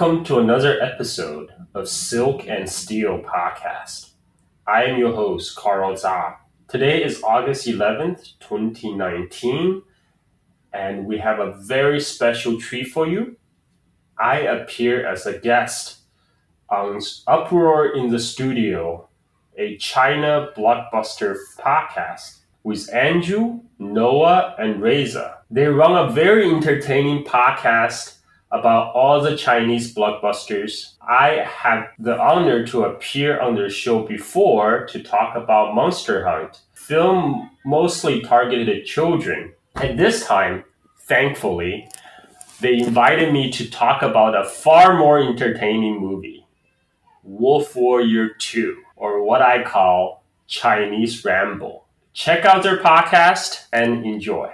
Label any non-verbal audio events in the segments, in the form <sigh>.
Welcome to another episode of Silk and Steel podcast. I am your host, Carl Zha. Today is August 11th, 2019, and we have a very special treat for you. I appear as a guest on Uproar in the Studio, a China blockbuster podcast with Andrew, Noah, and Reza. They run a very entertaining podcast about all the Chinese blockbusters. I had the honor to appear on their show before to talk about Monster Hunt, film mostly targeted at children. At this time, thankfully, they invited me to talk about a far more entertaining movie, Wolf Warrior 2, or what I call Chinese Ramble. Check out their podcast and enjoy.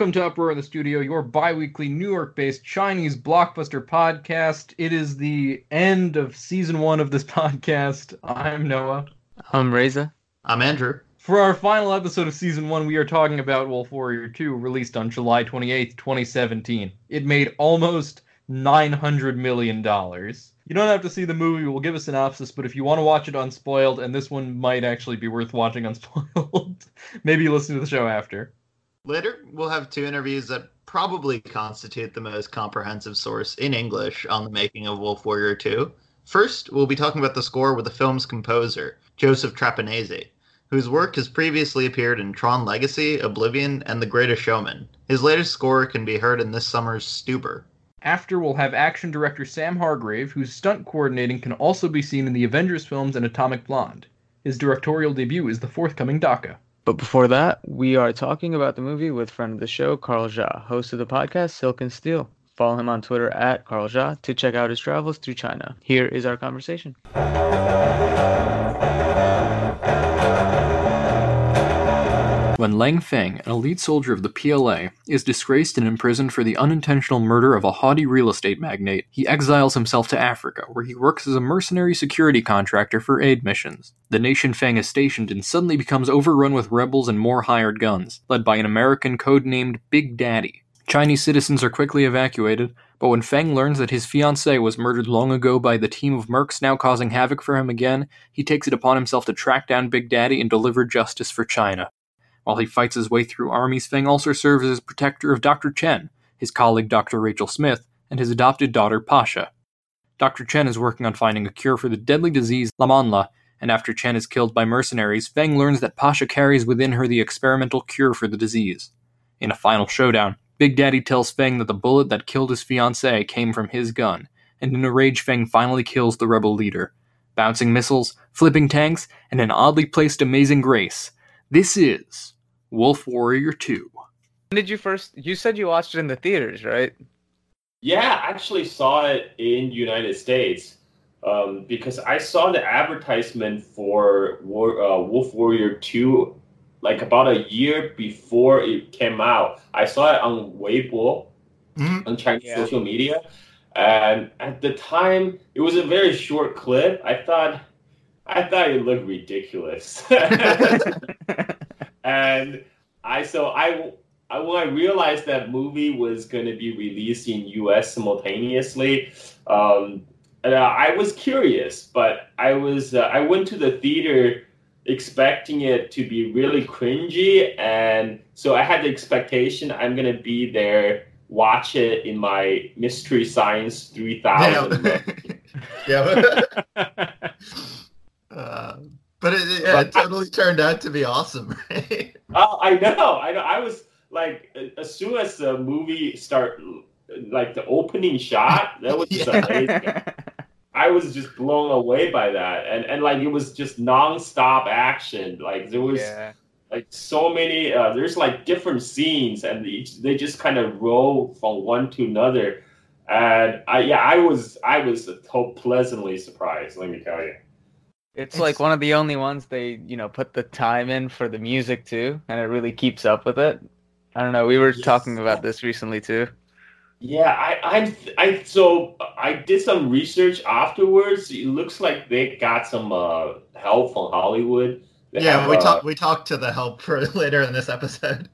Welcome to Uproar in the Studio, your bi weekly New York based Chinese blockbuster podcast. It is the end of season one of this <laughs> podcast. I'm Noah. I'm Reza. I'm Andrew. For our final episode of season one, we are talking about Wolf Warrior 2, released on July 28th, 2017. It made almost $900 million. You don't have to see the movie, we'll give a synopsis, but if you want to watch it unspoiled, and this one might actually be worth watching unspoiled, <laughs> maybe listen to the show after. Later, we'll have two interviews that probably constitute the most comprehensive source in English on the making of Wolf Warrior 2. First, we'll be talking about the score with the film's composer, Joseph Trapanese, whose work has previously appeared in Tron Legacy, Oblivion, and The Greatest Showman. His latest score can be heard in this summer's Stuber. After, we'll have action director Sam Hargrave, whose stunt coordinating can also be seen in the Avengers films and Atomic Blonde. His directorial debut is the forthcoming Dhaka. But before that, we are talking about the movie with friend of the show, Carl Zha, host of the podcast Silk and Steel. Follow him on Twitter at Carl Zha to check out his travels through China. Here is our conversation. When Lang Feng, an elite soldier of the PLA, is disgraced and imprisoned for the unintentional murder of a haughty real estate magnate, he exiles himself to Africa, where he works as a mercenary security contractor for aid missions. The nation Feng is stationed in suddenly becomes overrun with rebels and more hired guns, led by an American codenamed Big Daddy. Chinese citizens are quickly evacuated, but when Feng learns that his fiancée was murdered long ago by the team of mercs now causing havoc for him again, he takes it upon himself to track down Big Daddy and deliver justice for China. While he fights his way through armies, Feng also serves as protector of Dr. Chen, his colleague Dr. Rachel Smith, and his adopted daughter Pasha. Dr. Chen is working on finding a cure for the deadly disease Lamanla, and after Chen is killed by mercenaries, Feng learns that Pasha carries within her the experimental cure for the disease. In a final showdown, Big Daddy tells Feng that the bullet that killed his fiancée came from his gun, and in a rage, Feng finally kills the rebel leader. Bouncing missiles, flipping tanks, and an oddly placed amazing grace. This is Wolf Warrior 2. When did you first? You said you watched it in the theaters, right? Yeah, I actually saw it in United States um, because I saw the advertisement for War, uh, Wolf Warrior 2 like about a year before it came out. I saw it on Weibo, Mhm. on Chinese Yeah. social media. And at the time, it was a very short clip. I thought, I thought it looked ridiculous. <laughs> <laughs> and I so I, I when I realized that movie was going to be released in U.S. simultaneously, um, uh, I was curious, but I was uh, I went to the theater expecting it to be really cringy, and so I had the expectation I'm going to be there, watch it in my Mystery Science 3000. yeah. <laughs> <laughs> <laughs> uh, but it, it, yeah, it totally turned out to be awesome, <laughs> right? Oh, I know, I know. I was like, as soon as the movie start, like the opening shot, that was just Yeah. amazing. I, I was just blown away by that, and and like it was just nonstop action. Like there was Yeah. like so many. Uh, there's like different scenes, and they, they just kind of roll from one to another. And I yeah, I was I was so pleasantly surprised. Let me tell you. It's, It's- like one of the only ones they, you know, put the time in for the music too, and it really keeps up with it. I don't know. We were Yes. talking about this recently too. Yeah, I, I, I, so I did some research afterwards. It looks like they got some uh, help from Hollywood. They yeah, have, we uh, talked we talked to the help for <laughs> later in this episode.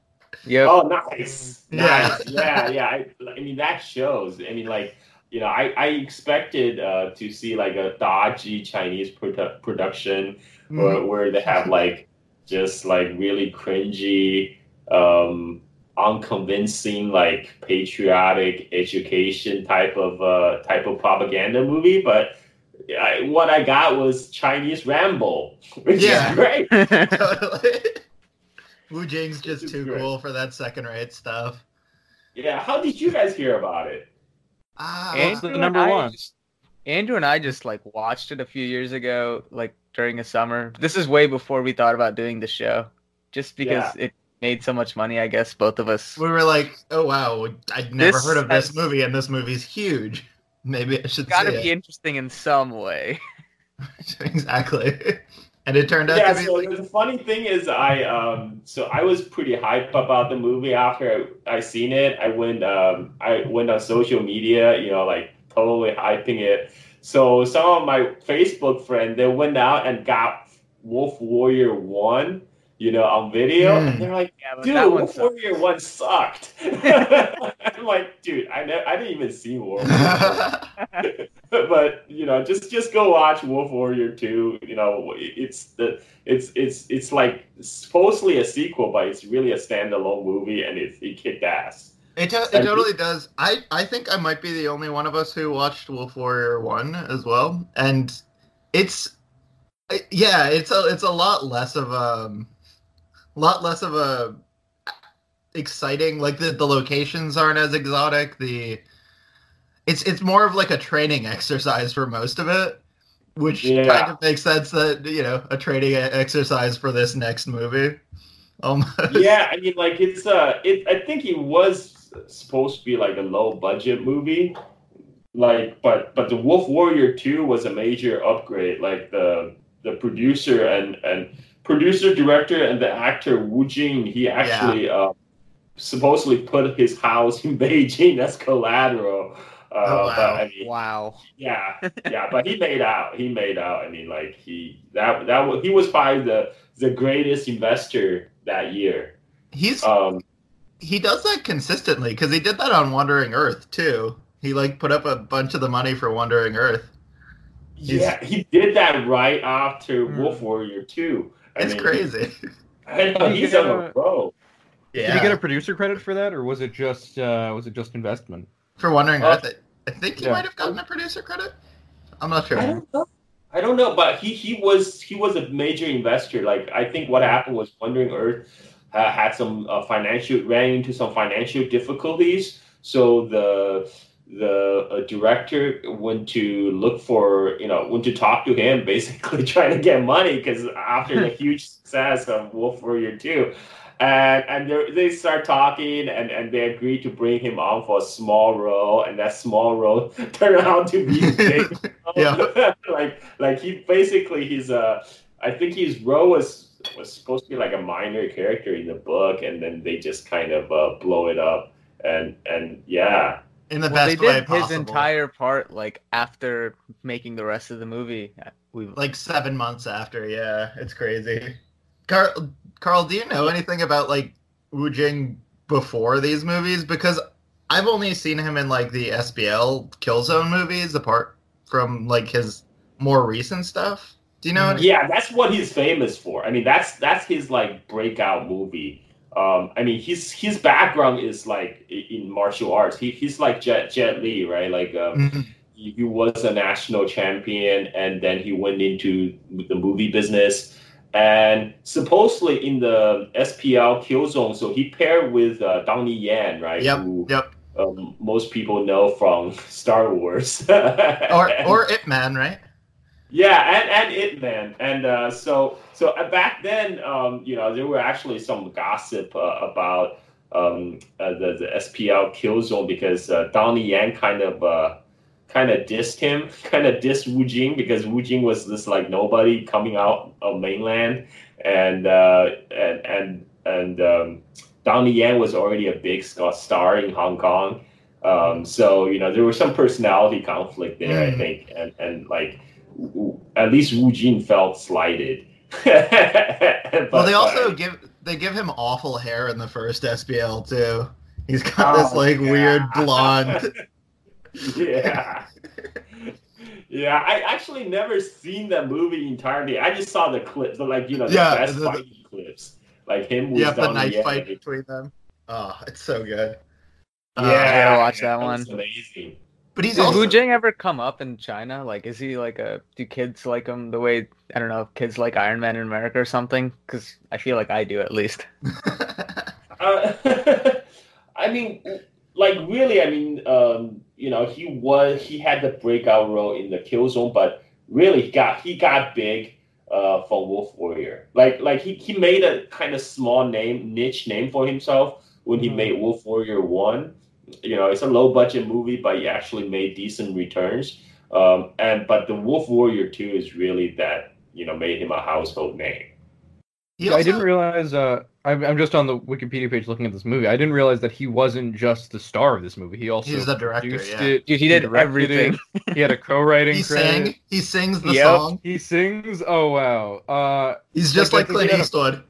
Yeah. Oh, nice, Yeah. yeah, yeah. I, I mean, that shows. I mean, like, you know, I, I expected uh, to see like a dodgy Chinese produ- production Mm-hmm. where, where they have like just like really cringy, um, unconvincing, like patriotic education type of uh, type of propaganda movie. But I, what I got was Chinese Rambo, <laughs> which Yeah. is great. <laughs> totally. Wu Jing's just too great. cool for that second rate stuff. Yeah, how did you guys hear about it? Ah, It's the number and I one. just- Andrew and I just like watched it a few years ago, like during a summer. This is way before we thought about doing the show, just because it made so much money. I guess both of us. we were like, oh wow, I'd never This heard of this has- movie, and this movie's huge. <laughs> Maybe I should Got to see be it. interesting in some way. <laughs> exactly. And it turned out Yeah, to be so like, the funny thing is, I um, so I was pretty hyped about the movie after I, I seen it. I went um, I went on social media, you know, like totally hyping it. So some of my Facebook friends they went out and got Wolf Warrior One, you know, on video, Hmm. and they're like, Yeah, "Dude, that one Wolf sucked. Warrior One sucked." <laughs> I'm like, "Dude, I ne- I didn't even see Wolf." Warrior <laughs> <laughs> but you know, just just go watch Wolf Warrior Two. You know, it's the it's it's it's like supposedly a sequel, but it's really a standalone movie, and it it kicked ass. It, to- it totally does. I, I think I might be the only one of us who watched Wolf Warrior one as well, and it's yeah, it's a it's a lot less of a lot less of a exciting. Like the the locations aren't as exotic. The it's it's more of like a training exercise for most of it, which Yeah. kind of makes sense that you know a training exercise for this next movie. Almost. yeah, I mean, like it's uh, it. I think it was supposed to be like a low budget movie, like, but but the Wolf Warrior Two was a major upgrade. Like the the producer and and producer director and the actor Wu Jing, he actually uh, supposedly put his house in <laughs> Beijing as collateral. Uh, Oh, wow. But I mean, Wow. yeah, <laughs> yeah, but he made out. He made out. I mean, like he that that wa- he was probably the the greatest investor that year. He's Um, he does that consistently because he did that on Wandering Earth too. He like put up a bunch of the money for Wandering Earth. He's- yeah, he did that right after Hmm. Wolf Warrior Two. I It's mean, crazy. <laughs> I know he's on a roll. Did he get a producer credit for that, or was it just uh, was it just investment? for Wandering Uh, Earth. I, I think he yeah. might have gotten a producer credit. I'm not sure. I don't know. I don't know, but he he was he was a major investor. Like I think what happened was Wandering Earth uh, had some uh, financial ran into some financial difficulties, so the the uh, director went to look for you know went to talk to him, <laughs> basically trying to get money because after the <laughs> huge success of Wolf Warrior Two. And and they they start talking and, and they agreed to bring him on for a small role and that small role <laughs> turned out to be big Yeah. like like he basically he's uh I think his role was was supposed to be like a minor character in the book and then they just kind of uh, blow it up and and yeah In the Well, they best way did his entire part like after making the rest of the movie. We like seven months after. Yeah, it's crazy. Carl, Carl, do you know anything about like Wu Jing before these movies? Because I've only seen him in like the SPL Killzone movies, apart from like his more recent stuff. Do you know? Mm. any- yeah that's what he's famous for I mean that's that's his like breakout movie um I mean his his background is like in martial arts he, he's like Jet Jet Li right like um Mhm. he he was a national champion and then he went into the movie business and supposedly in the SPL Killzone so he paired with uh, Donnie Yen right Yep. who Yep. um, most people know from <laughs> Star Wars. or <laughs> or Ip Man, right? Yeah, and and Ip Man, and uh, so so uh, back then, um, you know, there were actually some gossip uh, about um, uh, the the SPL Killzone because uh, Donnie Yen kind of uh, kind of dissed him, <laughs> kind of dissed Wu Jing because Wu Jing was this like nobody coming out of mainland, and uh, and and and um, Donnie Yen was already a big star in Hong Kong. Um, so you know there was some personality conflict there, mm. I think, and and like at least Wu Jing felt slighted. but, <laughs> well, they also give they give him awful hair in the first SPL too. He's got oh, this like yeah. weird blonde. <laughs> yeah. Yeah, I actually never seen that movie entirely. I just saw the clips, the like you know the yeah, best the, fighting the, clips, like him. Yeah, the knife fight between them. Oh, it's so good. Yeah, uh, I gotta watch that one. Amazing. But he's Did also... Wu Jing ever come up in China? Like, is he like a? Do kids like him the way I don't know if kids like Iron Man in America or something? Because I feel like I do at least. <laughs> uh, <laughs> I mean, like really, I mean, um, you know, he was he had the breakout role in the Kill Zone, but really he got he got big uh, for Wolf Warrior. Like like he, he made a kind of small name niche name for himself when he mm-hmm. made Wolf Warrior One you know, it's a low budget movie, but he actually made decent returns. Um, and but the Wolf Warrior Two is really that you know made him a household name. Yeah. I didn't realize. Uh, I'm, I'm just on the Wikipedia page looking at this movie. I didn't realize that he wasn't just the star of this movie. He also he's the director. Yeah. It, Dude, he did everything. It. He had a co-writing. <laughs> he credit. sang. He sings the yep. song. He sings. Oh wow. Uh, he's just like, like Clint Eastwood.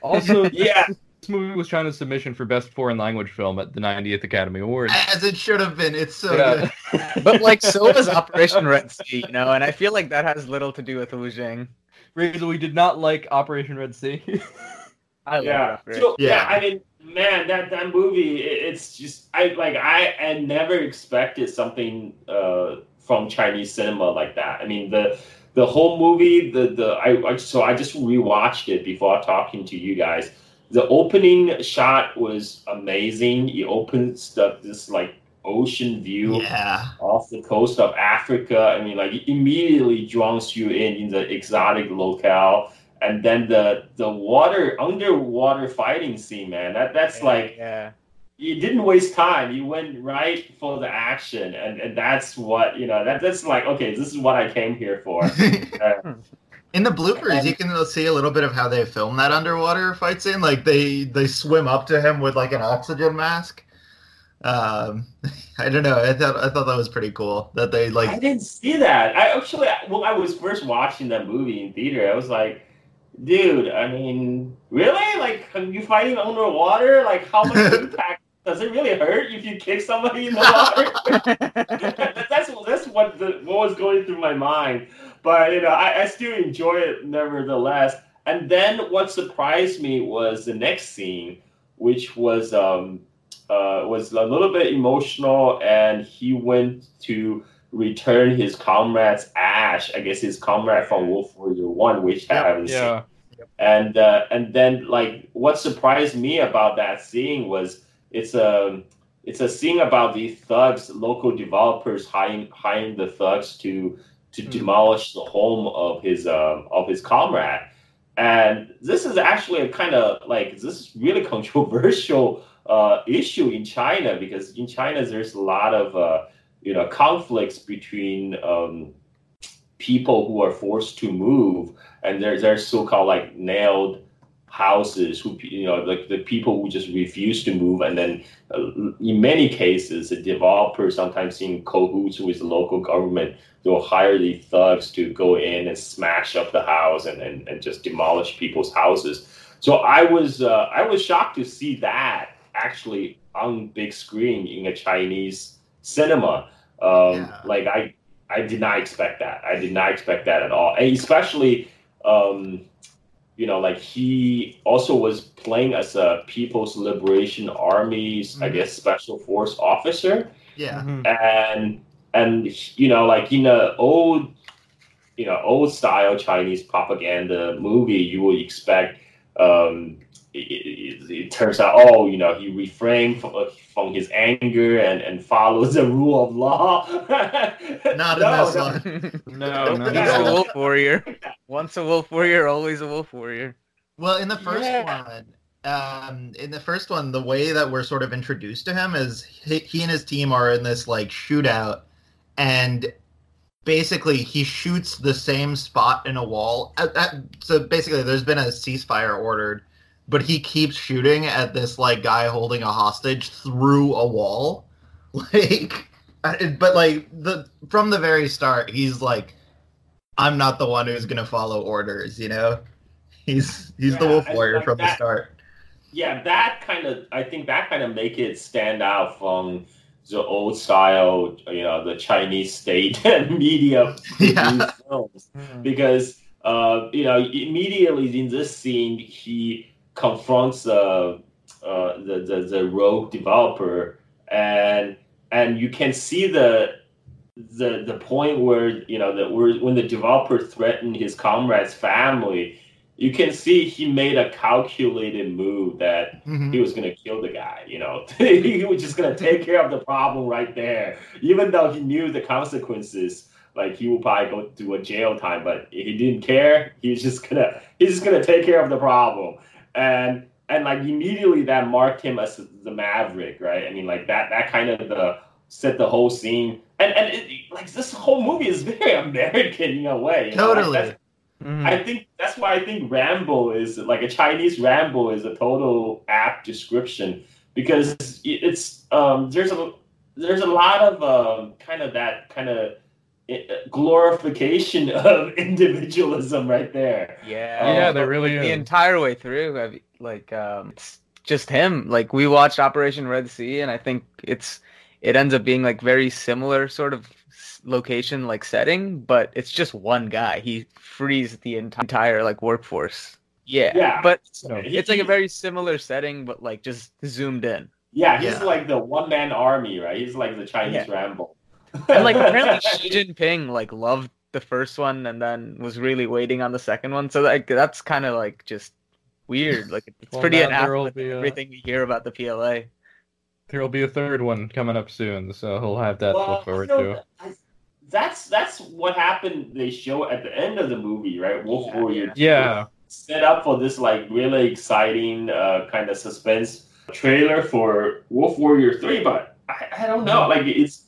Also, <laughs> yeah. <laughs> This movie was China's submission for Best Foreign Language Film at the 90th Academy Awards. As it should have been. It's so yeah. good. <laughs> but like, so was Operation Red Sea, you know, and I feel like that has little to do with Wu Jing. Rachel, we did not like Operation Red Sea. <laughs> I yeah. So, yeah. yeah, I mean, man, that that movie, it's just I like I I never expected something uh, from Chinese cinema like that. I mean the the whole movie, the the I, I so I just rewatched it before talking to you guys the opening shot was amazing. It opens the, this like ocean view yeah. off the coast of Africa. I mean, like it immediately draws you in in the exotic locale. And then the the water underwater fighting scene, man. That that's yeah, like yeah. You didn't waste time. You went right for the action, and, and that's what you know. That that's like okay, this is what I came here for. <laughs> uh, in the bloopers, and, you can see a little bit of how they film that underwater fight scene. Like they they swim up to him with like an oxygen mask. Um, <laughs> I don't know. I thought I thought that was pretty cool that they like. I didn't see that. I actually, when I was first watching that movie in theater, I was like, dude. I mean, really? Like, are you fighting underwater? Like, how much <laughs> impact? Does it really hurt if you kick somebody in the water? <laughs> that's that's what the, what was going through my mind but you know, I, I still enjoy it nevertheless. And then what surprised me was the next scene, which was um, uh, was a little bit emotional, and he went to return his comrade's ash. I guess his comrade from Wolf Warrior One, which I haven't yeah. seen. And uh, and then like what surprised me about that scene was it's a it's a scene about the thugs, local developers hiring hiring the thugs to to mm. demolish the home of his um, of his comrade. And this is actually a kind of like this is really <laughs> controversial uh, issue in China because in China there's a lot of uh, you know conflicts between um, people who are forced to move and there's there's so-called like nailed houses who you know like the people who just refuse to move. And then uh, in many cases the developer sometimes in cahoots with the local government they'll hire the thugs to go in and smash up the house and, and, and just demolish people's houses. So i was uh, i was shocked to see that actually on big screen in a chinese cinema. Um, yeah. like i i did not expect that. I did not expect that at all. And especially um, you know, like he also was playing as a People's Liberation Army's, mm-hmm. I guess, special force officer. Yeah. Mm-hmm. And and you know, like in a old, you know, old style Chinese propaganda movie, you would expect, um, it, it, it, turns out, oh, you know, he refrained from, uh, from his anger and, and follows the rule of law. <laughs> <laughs> Not no, in this one. no, no, he's a wolf warrior. <laughs> Once a wolf warrior, always a wolf warrior. Well, in the first yeah. one, um, in the first one, the way that we're sort of introduced to him is he, he and his team are in this like shootout, and basically he shoots the same spot in a wall. At, at, so basically, there's been a ceasefire ordered, but he keeps shooting at this like guy holding a hostage through a wall, <laughs> like. But like the from the very start, he's like, "I'm not the one who's gonna follow orders," you know. He's he's yeah, the wolf warrior like from that, the start. Yeah, that kind of I think that kind of make it stand out from the old style, you know, the Chinese state and <laughs> media <laughs> yeah. films, mm-hmm. because uh, you know immediately in this scene he confronts uh, uh, the, the the rogue developer, and and you can see the the the point where you know that when the developer threatened his comrade's family you can see he made a calculated move that mm-hmm. he was going to kill the guy. You know, <laughs> he was just going to take care of the problem right there, even though he knew the consequences. Like he will probably go to a jail time, but he didn't care. He's just gonna he's just gonna take care of the problem, and and like immediately that marked him as the maverick, right? I mean, like that that kind of the set the whole scene, and and it, like this whole movie is <laughs> very American in a way. Totally. Know? Like Mm-hmm. I think that's why I think Rambo is like a Chinese Rambo is a total apt description because it's um, there's a there's a lot of um, kind of that kind of glorification <laughs> of individualism right there. Yeah, um, yeah, there really is. The entire way through, like um, it's just him. Like we watched Operation Red Sea, and I think it's it ends up being like very similar sort of location like setting, but it's just one guy. He frees the entire like workforce. Yeah, yeah. But it's like a very similar setting, but like just zoomed in. Yeah, he's yeah. like the one man army, right? He's like the Chinese yeah. Rambo. And like <laughs> apparently Xi Jinping like loved the first one and then was really waiting on the second one. So like that's kind of like just weird. Like it's well, pretty inapt be, uh... everything we hear about the PLA. There will be a third one coming up soon, so he'll have that well, to look forward to. I, that's that's what happened. They show at the end of the movie, right? Wolf yeah, Warrior. Yeah. Set up for this like really exciting uh, kind of suspense trailer for Wolf Warrior Three, but I, I don't know. Like it's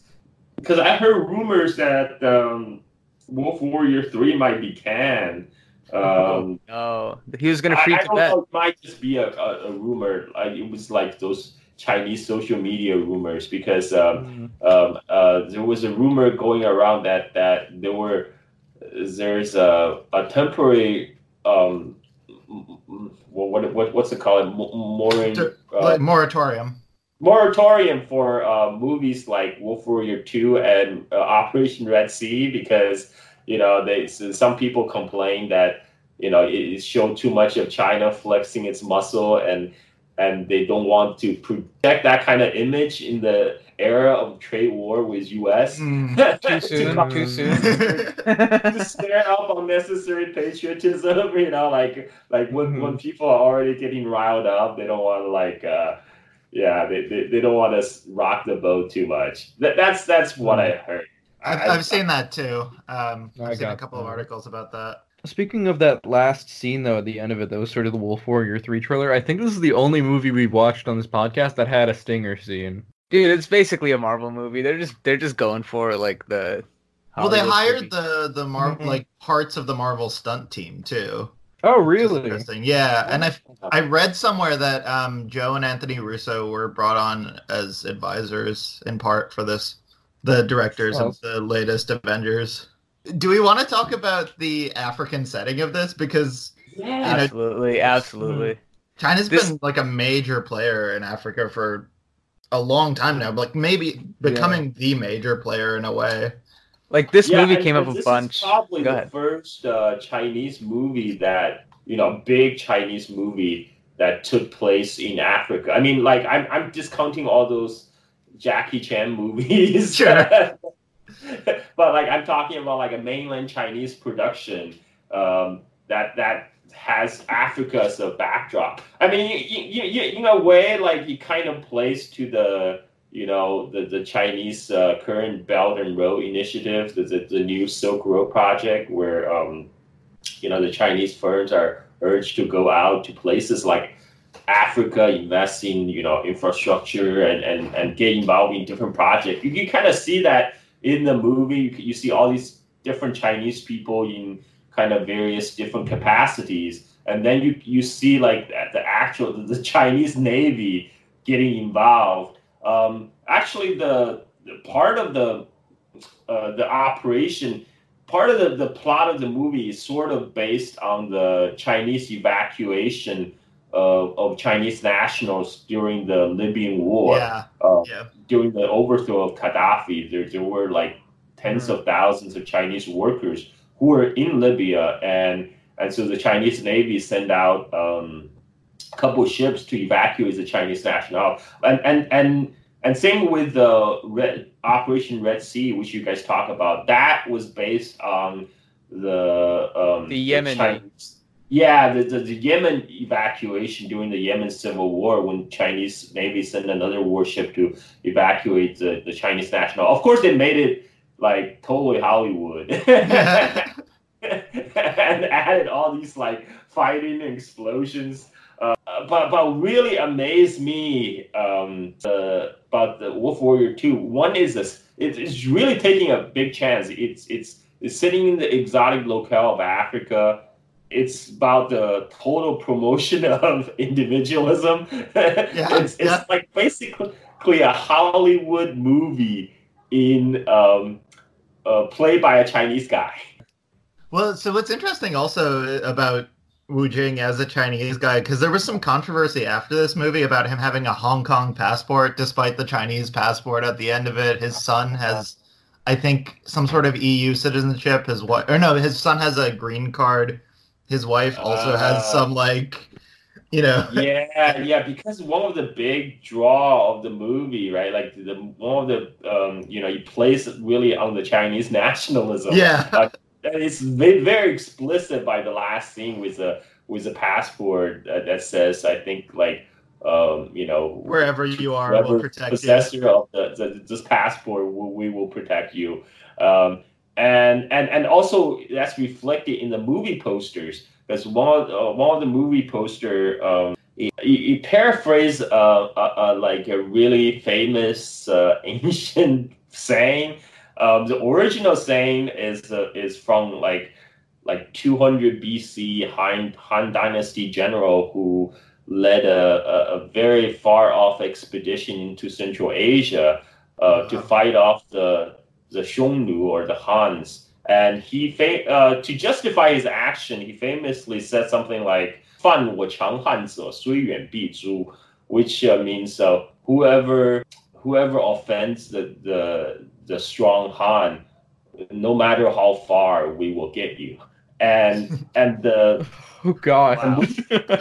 because I heard rumors that um, Wolf Warrior Three might be canned. Um, oh, he was gonna free I, to I Know, it might just be a, a, a rumor. Like it was like those Chinese social media rumors because um, mm-hmm. um, uh, there was a rumor going around that that there were there's a, a temporary um, what, what what's it called Morin, uh, moratorium moratorium for uh, movies like Wolf Warrior Two and uh, Operation Red Sea because you know they some people complain that you know it showed too much of China flexing its muscle and and they don't want to project that kind of image in the era of trade war with US. Mm, <laughs> too soon. too soon. <laughs> to stir up unnecessary patriotism, <laughs> you know, like like when, mm-hmm. when people are already getting riled up, they don't want to like uh yeah, they, they, they don't want to rock the boat too much. That, that's that's what. I heard. I've, I, have seen that too. Um, I've seen a couple that. of articles about that. Speaking of that last scene, though, at the end of it, that was sort of the Wolf Warrior 3 trailer, I think this is the only movie we've watched on this podcast that had a stinger scene. Dude, it's basically a Marvel movie. They're just they're just going for like the Well, they hired movie. the the Marvel mm-hmm. like parts of the Marvel stunt team too. Oh, really? Interesting. Yeah, and I I read somewhere that um, Joe and Anthony Russo were brought on as advisors in part for this, the directors well, of the latest Avengers do we want to talk about the African setting of this? Because yeah, you know, absolutely, absolutely. China's this... been like a major player in Africa for a long time now, like maybe becoming yeah. the major player in a way. Like this yeah, movie came up a bunch. probably Go the ahead. first uh, Chinese movie that you know, big Chinese movie that took place in Africa. I mean, like I'm I'm discounting all those Jackie Chan <laughs> movies. Sure. <laughs> but like I'm talking about like a mainland Chinese production um, that that has Africa as a backdrop. I mean, you, you, you, in a way, like he kind of plays to the you know the the Chinese uh, current Belt and Road Initiative, the, the, the new Silk Road project, where um, you know the Chinese firms are urged to go out to places like Africa, invest in you know infrastructure and and, and get involved in different projects. You can kind of see that in the movie. You, you see all these different Chinese people in kind of various different capacities, and then you you see like the actual the Chinese Navy getting involved. Um, actually, the, the part of the uh, the operation part of the, the plot of the movie is sort of based on the Chinese evacuation of, of Chinese nationals during the Libyan War. Yeah. Uh, Yeah. During the overthrow of Gaddafi, there, there were like 10s of thousands of Chinese workers who were in Libya, and and so the Chinese Navy sent out um, couple of ships to evacuate the Chinese national, and and and and same with the Red, Operation Red Sea, which you guys talk about. That was based on the um, The Yemen Chinese- yeah, the, the, the Yemen evacuation during the Yemen civil war when Chinese Navy sent another warship to evacuate the, the Chinese national. Of course, they made it like totally Hollywood <laughs> <laughs> and added all these like fighting and explosions. Uh, but but really amazed me um, uh, about the Wolf Warrior Two. One is this: it, it's really taking a big chance. It's it's it's sitting in the exotic locale of Africa. It's about the total promotion <laughs> of individualism. <laughs> it's it's yeah. like basically a Hollywood movie in um, uh, played by a Chinese guy. Well, so what's interesting also about Wu Jing as a Chinese guy, because there was some controversy after this movie about him having a Hong Kong passport, despite the Chinese passport at the end of it. His son has, I think, some sort of EU citizenship. His wife, or no, his son has a green card. His wife also Uh. has some like, you know, <laughs> yeah, yeah, because one of the big draw of the movie, right? Like the one of the um, you know, you place it really on the Chinese <laughs> nationalism. yeah, And it's very, very explicit by the last scene with a with a passport that says, I think, like um, you know, wherever you are, whoever will protect you. possessor of the, the, this passport, we, we will protect you. Um, and and and also that's reflected in the movie posters. Because one of, uh, one of the movie poster, um, he paraphrased uh, uh, uh, like a really famous uh, <laughs> ancient saying. Um, the original saying is uh, is from like like 200 BC Han, Han Dynasty general who led a, a, a, very far off expedition into Central Asia uh, uh-huh. to fight off the the Xiongnu or the Huns. And he fa- uh, to justify his action, he famously said something like "fan wo chang han sui yuan bi zhu," which uh, means uh, whoever whoever offends the the the strong Han, no matter how far, we will get you. And <laughs> and the Oh God. Wow.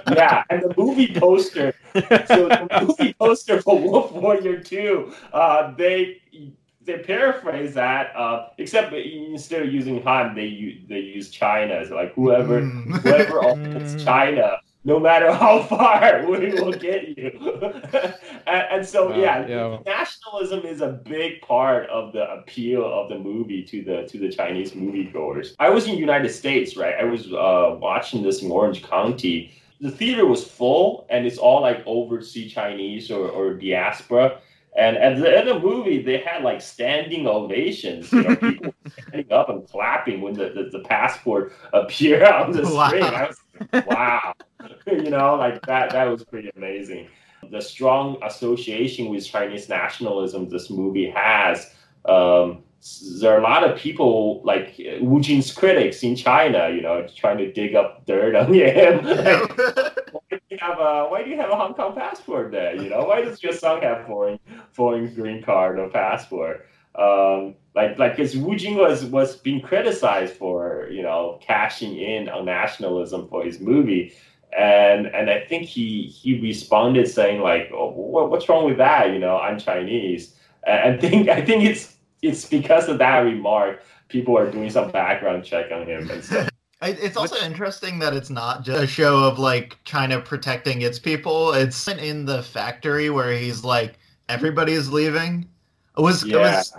yeah, and the movie poster. So the <laughs> movie poster for Wolf Warrior Two, uh, they they paraphrase that, uh, except instead of using Han, they use they use China. It's like whoever Mm. whoever <laughs> Mm. China, no matter how <laughs> far, we will get you. <laughs> and, and so Wow, yeah, yeah. nationalism is a big part of the appeal of the movie to the to the Chinese moviegoers. I was in the United States, right? I was uh, watching this in Orange County. The theater was full, and it's all like overseas Chinese or, or diaspora. And at the end of the movie, they had like standing ovations. You know, <laughs> people standing up and clapping when the, the, the passport appeared on the Wow. screen. I was like, wow. <laughs> you know, like that that was pretty amazing. The strong association with Chinese nationalism this movie has. Um, there are a lot of people like uh, Wu Jing's critics in China, you know, trying to dig up dirt on him. <laughs> why do you have a Why do you have a Hong Kong passport there? You know, why does your son have foreign foreign green card or passport? Um, like like because Wu Jing was was being criticized for you know cashing in on nationalism for his movie, and and I think he he responded saying like, oh, what, what's wrong with that? You know, I'm Chinese. And I think I think it's it's because of that remark people are doing some background check on him and stuff. <laughs> It's also Which- interesting that it's not just a show of like China protecting its people. It's in the factory where he's like, everybody's leaving. It was, it Yeah. was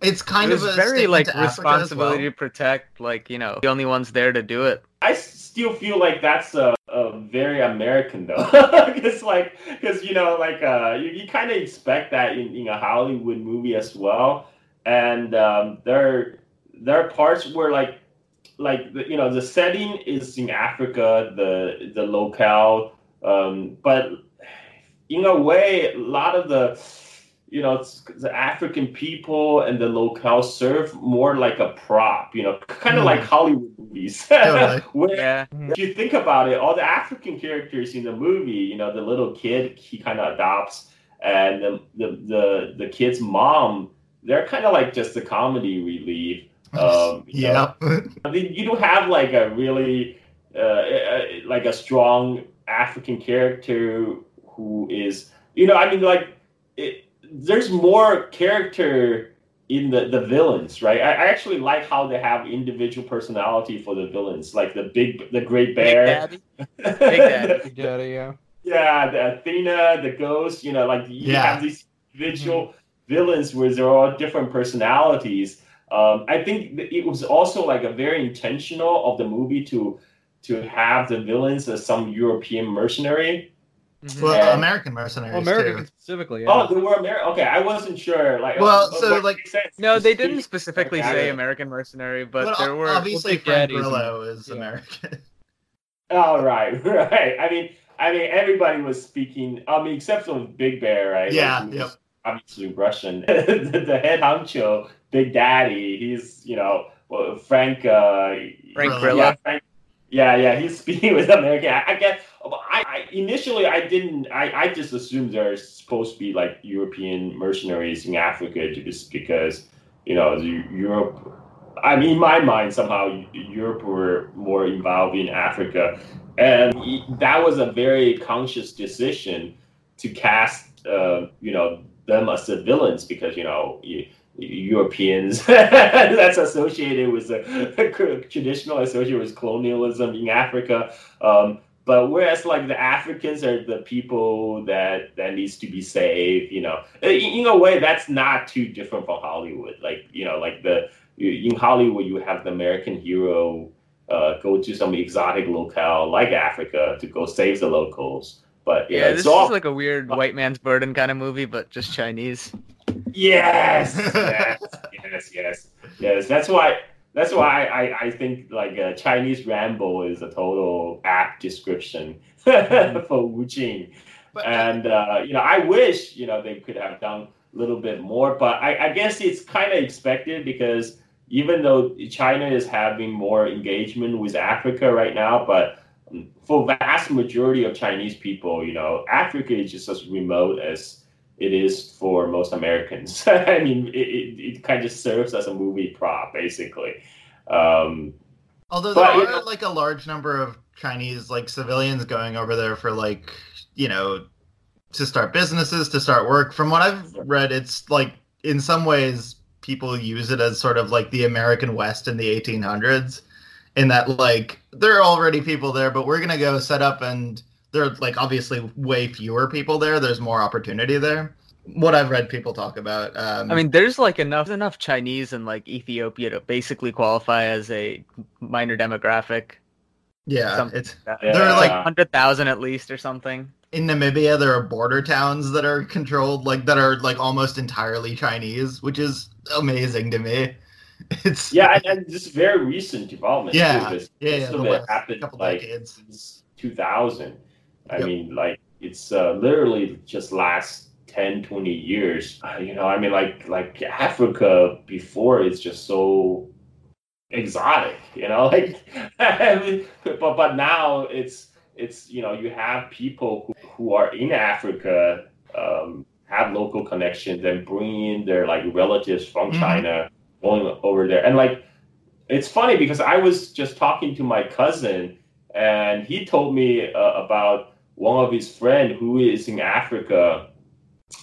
it's kind it of a very like to responsibility well. to protect, like you know, the only ones there to do it. I still feel like that's a, a very American though, <laughs> because like because you know like uh, you, you kind of expect that in, in a Hollywood movie as well, and um, there there are parts where like like the, you know the setting is in Africa, the the locale, um, but in a way, a lot of the you know it's- the African people and the locale serve more like a prop, you know, kind of Hmm. like Hollywood movies. <laughs> Totally. Where Yeah, if you think about it, all the African characters in the movie, you know, the little kid he kind of adopts, and the, the the the kid's mom, they're kind of like just the comedy relief. <laughs> Um, you know. yeah. <laughs> I mean, you don't have like a really uh, uh, like a strong African character who is, you know, I mean, like it, there's more character in the the villains, right? I, I actually like how they have individual personality for the villains, like the big, the Great Big Bear, Daddy. <laughs> Daddy. Big Daddy, yeah. yeah, the Athena, the Ghost, you know, like you Yeah. have these individual villains where they're all different personalities. Um, I think it was also like a very intentional of the movie to to have the villains as some European mercenary. Mhm. Well, Yeah. American mercenaries Well, too. American specifically, yeah. Oh, they were American. Okay, I wasn't sure. Like, Well, so, like- makes sense. No, they didn't specifically Okay. say American mercenary, but But there were. obviously Big Frank Daddy's Grillo is yeah. American. <laughs> Oh, right, <laughs> right. I mean, I mean, everybody was speaking. I mean, except for Big Bear, right? Yeah, Like, yep. Obviously Russian. <laughs> the, the head honcho, Big Daddy. He's you know well, Frank. Uh, Frank Grillo. Grillo. Yeah, Frank, yeah, yeah. He's speaking with American. I, I guess. I, I initially I didn't. I, I just assumed they're supposed to be like European mercenaries in Africa, just because you know Europe. I mean, in my mind, somehow Europe were more involved in Africa, and that was a very conscious decision to cast, uh, you know, them as the villains because you know. You, Europeans <laughs> that's associated with the <laughs> traditional associated with colonialism in Africa. Um, but whereas like the Africans are the people that that needs to be saved, you know, in, in a way that's not too different from Hollywood. Like you know, like the in Hollywood you have the American hero uh, go to some exotic locale like Africa to go save the locals. But Yeah, it's this all is like a weird white man's burden kind of movie, but just Chinese. Yes, <laughs> yes, yes, yes, yes. That's why. That's why I, I think like uh, Chinese Rambo is a total apt description <laughs> for Wu Jing, But and uh, you know I wish you know they could have done a little bit more, but I, I guess it's kind of expected because even though China is having more engagement with Africa right now, but for vast majority of Chinese people, you know, Africa is just as remote as it is for most Americans. <laughs> I mean, it, it, it kind of serves as a movie prop, basically. Um, Although there But, you are know- like a large number of Chinese like civilians going over there for like you know to start businesses to start work. From what I've read, it's like in some ways people use it as sort of like the American West in the 1800s. In that like there are already people there, but we're gonna go set up and there are like obviously way fewer people there. There's more opportunity there. What I've read people talk about. Um, I mean, there's like enough enough Chinese in like Ethiopia to basically qualify as a minor demographic. yeah, something it's That- Yeah. there are like hundred thousand at least or something. in Namibia there are border towns that are controlled like that are like almost entirely Chinese, which is amazing to me. <laughs> It's yeah, and, and this very recent development. Yeah, too, this, yeah, yeah, of the it last happened couple like decades. since 2000. I Yep. mean, like it's uh, literally just last 10, 20 years. Uh, you know, I mean, like like Africa before is just so exotic. You know, <laughs> like I mean, but but now it's it's you know you have people who, who are in Africa um, have local connections and bring in their like relatives from Mhm. China going over there and like it's funny because I was just talking to my cousin and he told me uh, about one of his friend who is in Africa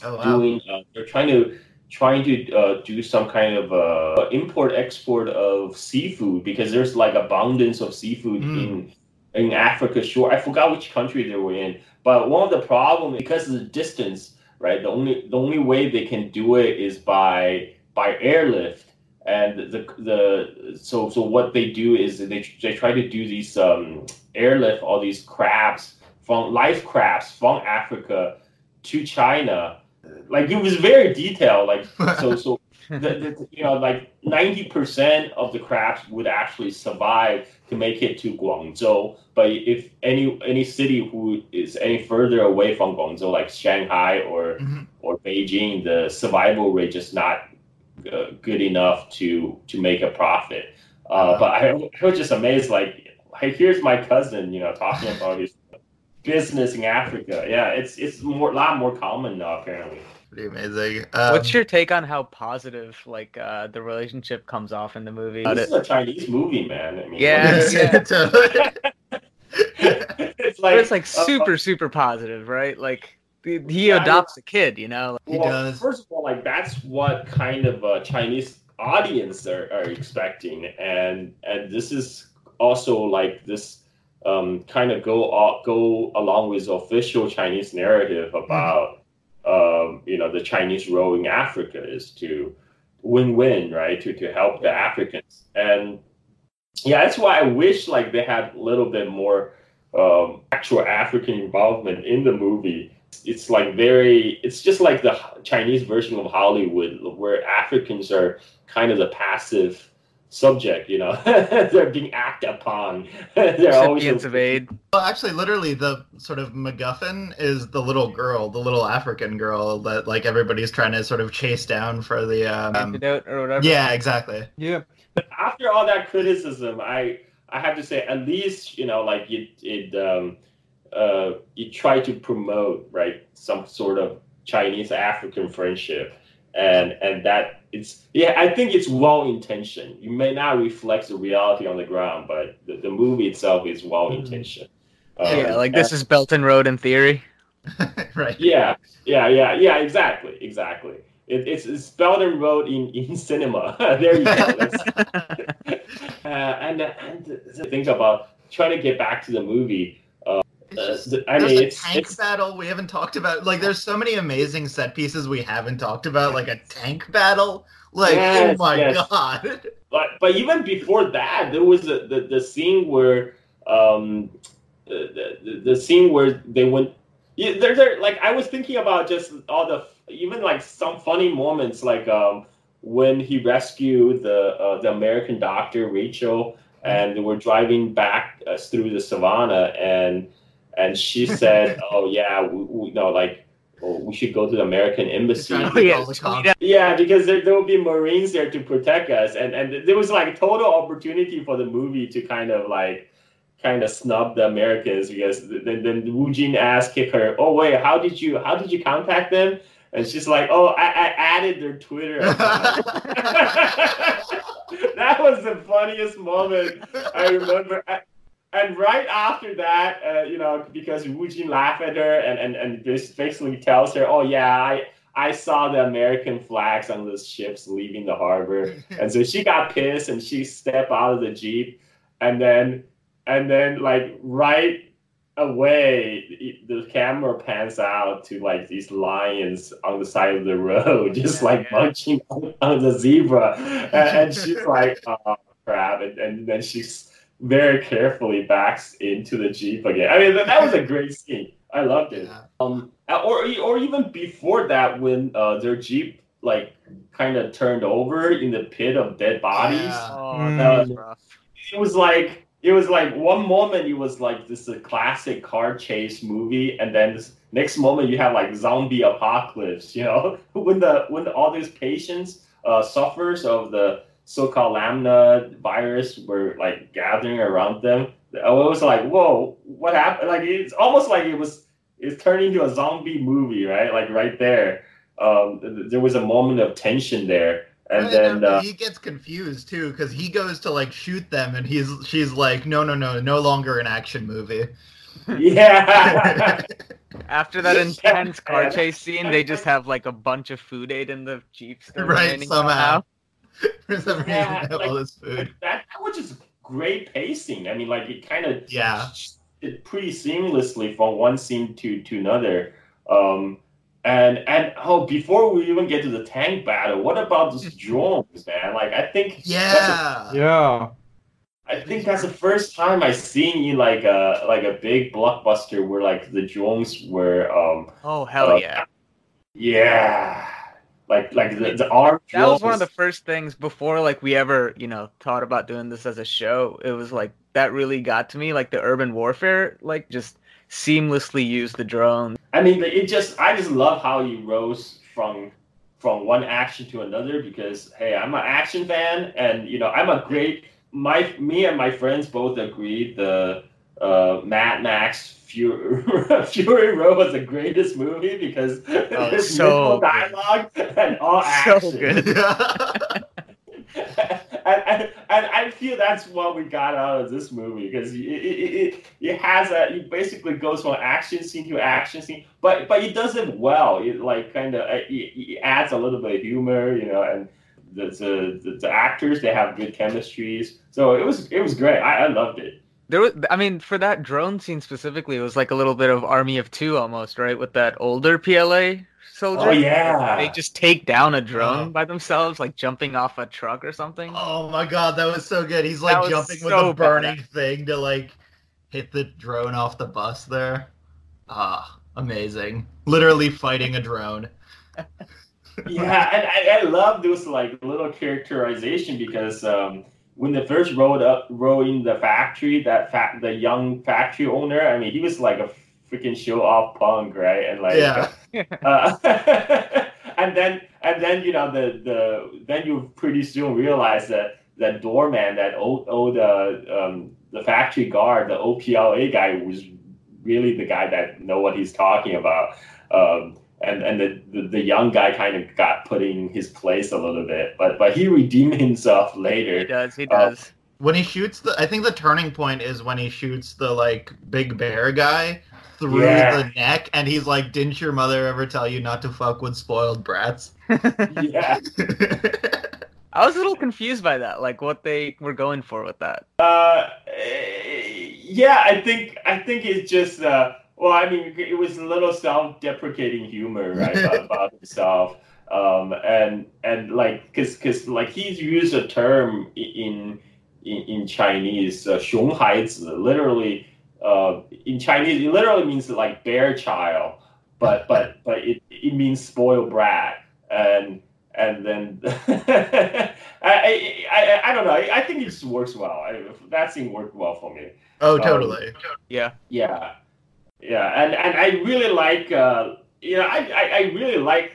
Oh wow. doing uh, they're trying to trying to uh, do some kind of uh, import export of seafood because there's like abundance of seafood Mm. in in Africa. Sure, I forgot which country they were in, but one of the problem because of the distance, right? The only the only way they can do it is by by airlift, and the the so so what they do is they they try to do these um, airlift all these crabs from life crafts from Africa to China. Like it was very detailed. Like <laughs> so so the, the, you know like 90% of the crafts would actually survive to make it to Guangzhou but if any any city who is any further away from Guangzhou like Shanghai or Mhm. or Beijing the survival rate just not uh, good enough to to make a profit uh, but I, I was just amazed like hey, here's my cousin you know talking about his business in Africa yeah it's it's more a lot more common now apparently Pretty amazing. Um, What's your take on how positive like uh, the relationship comes off in the movie? this is a Chinese movie man I mean Yeah, yeah. <laughs> totally. <laughs> it's But like it's like uh, super super positive, right? Like he he Yeah, I adopts a kid, you know. He well, does. First of all, like that's what kind of a Chinese audience are, are expecting, and and this is also like this um, kind of go go along with the official Chinese narrative about um, you know the Chinese role in Africa is to win-win, right? To to help the Africans, and yeah, that's why I wish like they had a little bit more um, actual African involvement in the movie. It's like very it's just like the chinese version of hollywood where africans are kind of the passive subject you know <laughs> they're being acted upon <laughs> they're always Recipients of aid. Well, actually, literally, the sort of MacGuffin is the little girl, the little African girl that like everybody's trying to sort of chase down for the. Um, Antidote or whatever. yeah, exactly. Yeah. But after all that criticism i i have to say at least you know like it it um uh you try to promote right some sort of chinese african friendship and and that it's yeah i think it's well intentioned you may not reflect the reality on the ground but the, the movie itself is well mm-hmm. intentioned Yeah, um, like uh, this is Belt and Road in theory. <laughs> right. yeah yeah yeah yeah exactly exactly it, it's, it's Belt and Road in, in cinema. <laughs> there you go. That's- <laughs> uh, and and the thing about trying to get back to the movie. It's uh, just- I there's mean, it's, tank it's battle we haven't talked about. Like, there's so many amazing set pieces we haven't talked about, like a tank battle. Like, Yes, oh my yes. god. but but even before that, there was the the, the scene where um the, the the scene where they went. Yeah, there, there. Like I was thinking about just all the even like some funny moments, like um when he rescued the uh, the American doctor Rachel, and they were driving back uh, through the savannah, and and she <laughs> said, "Oh yeah, we, we no like." Oh, we should go to the American embassy. Trying Oh yeah, call the tweet cops. out. <laughs> Yeah, because there, there will be Marines there to protect us, and and there was like total opportunity for the movie to kind of like kind of snub the Americans because then then Wu Jing asked kick her, oh wait, how did you how did you contact them? And she's like, oh, I, I added their Twitter. <laughs> that was the funniest moment I remember. A- And right after that, uh, you know, because Wu Jing laughed at her and, and, and just basically tells her, oh, yeah, I, I saw the American flags on the ships leaving the harbor. <laughs> And so she got pissed and she stepped out of the Jeep. And then, and then like right away, the the camera pans out to like these lions on the side of the road, <laughs> just Yeah, like yeah. munching on, on the zebra. And, and she's <laughs> like, oh, crap. And, and then she's very carefully backs into the Jeep again. I mean, that, that was a great scene. I loved it. Yeah. Um, or or even before that, when uh, their Jeep like kind of turned over in the pit of dead bodies, Yeah. Oh, Mm. was rough. it was like it was like one moment it was like this is a classic car chase movie, and then this next moment you have like zombie apocalypse. You know, <laughs> when the when all these patients uh, suffers of the so-called lambda virus were like gathering around them. I was like, whoa, what happened? Like it's almost like it was it's turned into a zombie movie, right? Like right there. Um, there was a moment of tension there, and Right, then no, uh, he gets confused too because he goes to like shoot them and he's she's like no no no no longer an action movie <laughs> yeah. <laughs> After that intense car chase scene, they just have like a bunch of food aid in the jeeps. <laughs> Right, remaining somehow. For some reason, Yeah, they have all this food. that, that was just great pacing. I mean, like it kind of Yeah. it pretty seamlessly from one scene to to another. Um, and and oh, before we even get to the tank battle, what about those <laughs> drones, man? Like I think that's a- Yeah. Yeah. I think that's the first time I seen you like a like a big blockbuster where like the drones were um Oh hell Uh, yeah! yeah like like the the arm That was one of the first things before like we ever you know thought about doing this as a show. It was like that really got to me. Like the urban warfare, like just seamlessly used the drone. I mean, it just I just love how you rose from from one action to another because hey, I'm an action fan, and you know I'm a great my me and my friends both agreed the uh, Mad Max Fury, <laughs> Fury Road was the greatest movie because <laughs> there's so dialogue and all So action. good. <laughs> and, and, and I feel that's what we got out of this movie because it, it, it, it has a it basically goes from action scene to action scene, but but it does it well. It like kind of it, it adds a little bit of humor, you know, and the the, the, the actors they have good chemistries. So it was it was great. I, I loved it. There was, I mean, for that drone scene specifically, it was like a little bit of Army of Two almost, right? With that older PLA soldier. Oh yeah, They just take down a drone Oh. by themselves, like jumping off a truck or something. Oh my god, that was so good. He's like was jumping with a the burning thing to like hit the drone off the bus there. Ah, amazing. Literally fighting a drone. <laughs> yeah, and I, I love those like little characterization because um, when they first rolled up, rolled in the factory, that fa- the young factory owner, I mean, he was like a freaking show off punk, right? And like, Yeah. uh, <laughs> and then and then you know the the then you pretty soon realize that that doorman, that old old uh, um, the factory guard, the OPLA guy was really the guy that know what he's talking about. Um, and and the, the, the young guy kind of got put in his place a little bit, but but he redeemed <laughs> himself later. He does, he Uh, does. When he shoots the I think the turning point is when he shoots the like big bear guy through Yeah. the neck and he's like, Didn't your mother ever tell you not to fuck with spoiled brats? <laughs> Yeah, <laughs> I was a little confused by that, like what they were going for with that. uh, eh, yeah. I think I think it's just uh, well, I mean, it was a little self-deprecating humor, right, about, <laughs> about himself. Um, and and like, cause, cause like he's used a term i- in in, in Chinese, uh, 熊孩子, literally, uh, in Chinese, it literally means like bear child, but but but it, it means spoiled brat, and and then <laughs> I, I, I I don't know. I think it just works well. I, that scene worked well for me. oh Um, totally. Yeah. Yeah, yeah, and and I really like, uh, you know, I, I I really like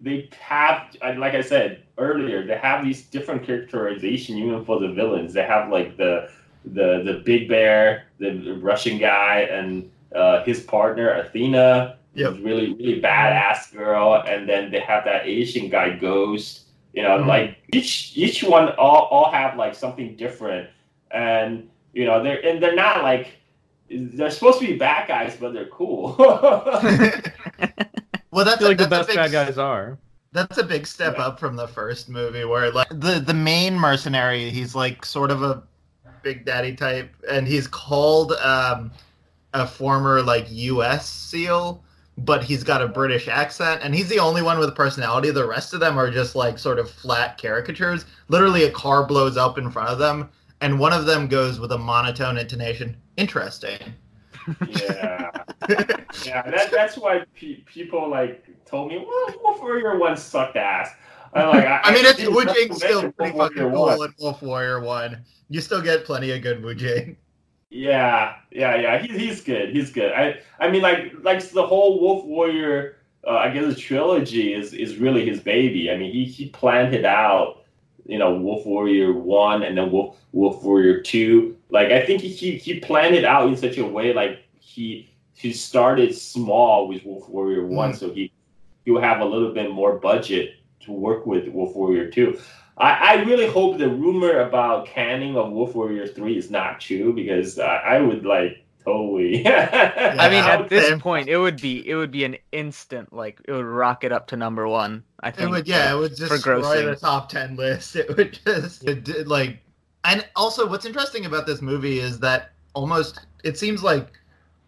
they have, like I said earlier, they have these different characterization even for the villains. They have like the the the big bear, the Russian guy, and uh, his partner Athena, Yep. really really badass girl, and then they have that Asian guy Ghost. You know, Mhm. like each each one all all have like something different, and you know they're and they're not like they're supposed to be bad guys, but they're cool. <laughs> well I that's feel like the that's a best big bad guys are. That's a big step Yeah. up from the first movie where like the the main mercenary, he's like sort of a big daddy type and he's called um a former like US SEAL, but he's got a British accent and he's the only one with personality. The rest of them are just like sort of flat caricatures. Literally a car blows up in front of them and one of them goes with a monotone intonation. Interesting. yeah, <laughs> yeah. That, that's why pe- people like told me, "Well, Wolf Warrior One sucked ass." I'm like, I, I mean, it's didn't Wu Jing's still pretty Wolf fucking cool in Wolf Warrior 1. You still get plenty of good Wu Jing. Yeah, yeah, yeah. He's he's good. He's good. I I mean, like like the whole Wolf Warrior, uh, I guess the trilogy is is really his baby. I mean, he he planned it out. You know, Wolf Warrior One and then Wolf Wolf Warrior Two. Like I think he he, he planned it out in such a way like he he started small with Wolf Warrior One, so he he will have a little bit more budget to work with Wolf Warrior Two. I, I really hope the rumor about canning of Wolf Warrior 3 is not true because uh, I would like totally. <laughs> I mean, at this same. point, it would be it would be an instant like it would rocket up to number one. I think It think. would, yeah, it for- would for destroy grossing. the top ten list. It would just, it did, like, and also what's interesting about this movie is that almost it seems like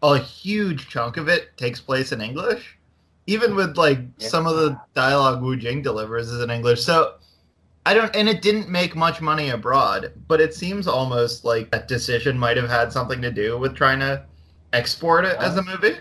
a huge chunk of it takes place in English, even with like some of the dialogue Wu Jing delivers is in English. So I don't, and it didn't make much money abroad, but it seems almost like that decision might have had something to do with trying to export it as a movie.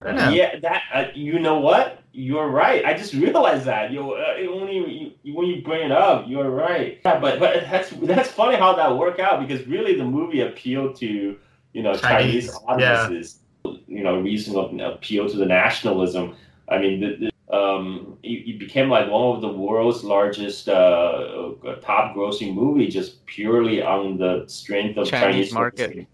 I don't know. Yeah, that uh, you know what? You're right. I just realized that. You uh, it only you, when you bring it up, you're right. Yeah, but but that's that's funny how that worked out because really the movie appealed to you know Chinese, Chinese, yeah. audiences. You know, reason of appeal to the nationalism. I mean, the, the, um, it, it became like one of the world's largest uh, top grossing movie just purely on the strength of Chinese Chinese, market.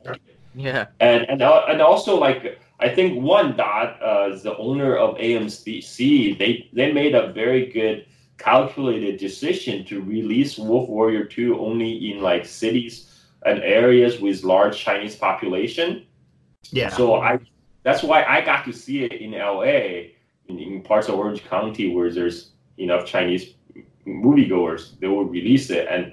Yeah. and and al- and also like I think Wanda uh, is the owner of AMC. They they made a very good calculated decision to release Wolf Warrior Two only in like cities and areas with large Chinese population. Yeah. So I that's why I got to see it in LA in, in parts of Orange County where there's enough Chinese moviegoers. They will release it and.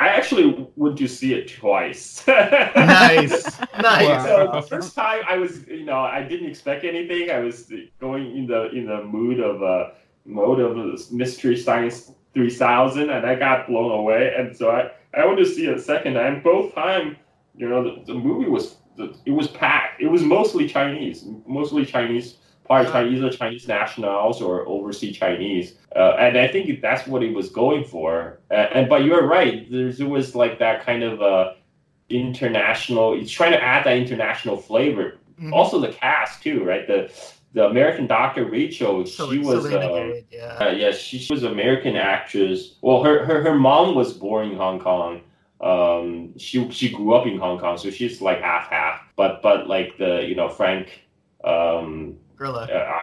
I actually went to see it twice. <laughs> nice, nice. So the first time I was, you know, I didn't expect anything. I was going in the in the mood of uh, mode of Mystery Science 3000, and I got blown away. And so I I went to see it a second time. Both time, you know, the, the movie was it was packed. It was mostly Chinese, mostly Chinese. Probably Chinese or Chinese nationals or overseas Chinese, uh, and I think that's what it was going for. Uh, and but you're right. There's, there was like that kind of uh, international. It's trying to add that international flavor. Mhm. Also, the cast too, right? The the American doctor Rachel, So- she was uh, yeah. uh, yeah, she, she was American actress. Well, her, her her mom was born in Hong Kong. Um, she she grew up in Hong Kong, so she's like half half. But but like the you know Frank, um, Grillo. uh,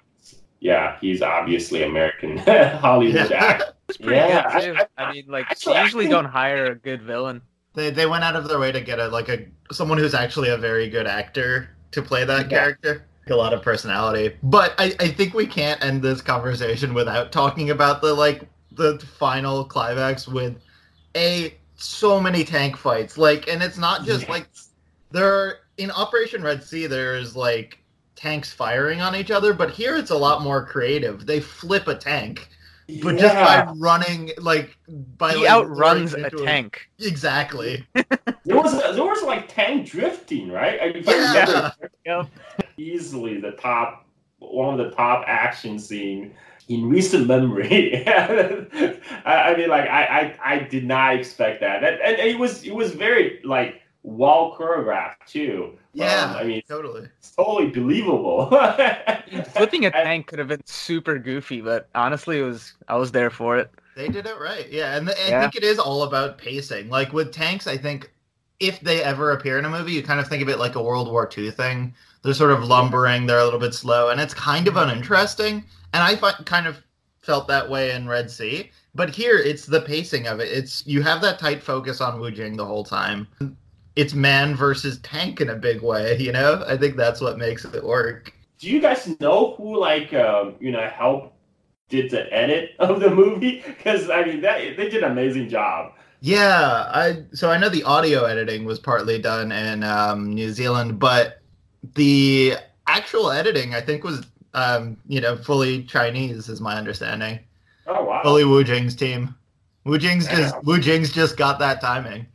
yeah, he's obviously American <laughs> Hollywood Yeah. actor. <laughs> Yeah, good too. I- I, mean, like actually, they usually think- don't hire a good villain. They they went out of their way to get a like a someone who's actually a very good actor to play that Yeah. character. A lot of personality. But I, I think we can't end this conversation without talking about the like the final climax with a so many tank fights. Like and it's not just like there are in Operation Red Sea there's like tanks firing on each other, but here it's a lot more creative. They flip a tank. But just by running like by He like, outruns throwing a into tank. Exactly. <laughs> there was there was like tank drifting, right? I- if I Yeah. <laughs> easily the top one of the top action scene in recent memory. <laughs> I, I mean, like I, I I did not expect that, and, and it was it was very like well choreographed too. Yeah. Um, I mean, Totally. it's totally believable. <laughs> Flipping a tank could have been super goofy, but honestly, it was I was there for it. They did it right. Yeah, and the, I Yeah. think it is all about pacing. Like with tanks, I think if they ever appear in a movie, you kind of think of it like a World War II thing. They're sort of lumbering, they're a little bit slow, and it's kind of uninteresting. And I fi- kind of felt that way in Red Sea. But here, it's the pacing of it. It's you have that tight focus on Wu Jing the whole time. It's man versus tank in a big way. You know, I think that's what makes it work. Do you guys know who like um, you know helped did the edit <laughs> of the movie? Because I mean that they did an amazing job. Yeah, I so I know the audio editing was partly done in um, New Zealand, but the actual editing I think was um, you know fully Chinese, is my understanding. Oh wow! Fully Wu Jing's team. Wu Jing's just Wu Jing's just got that timing.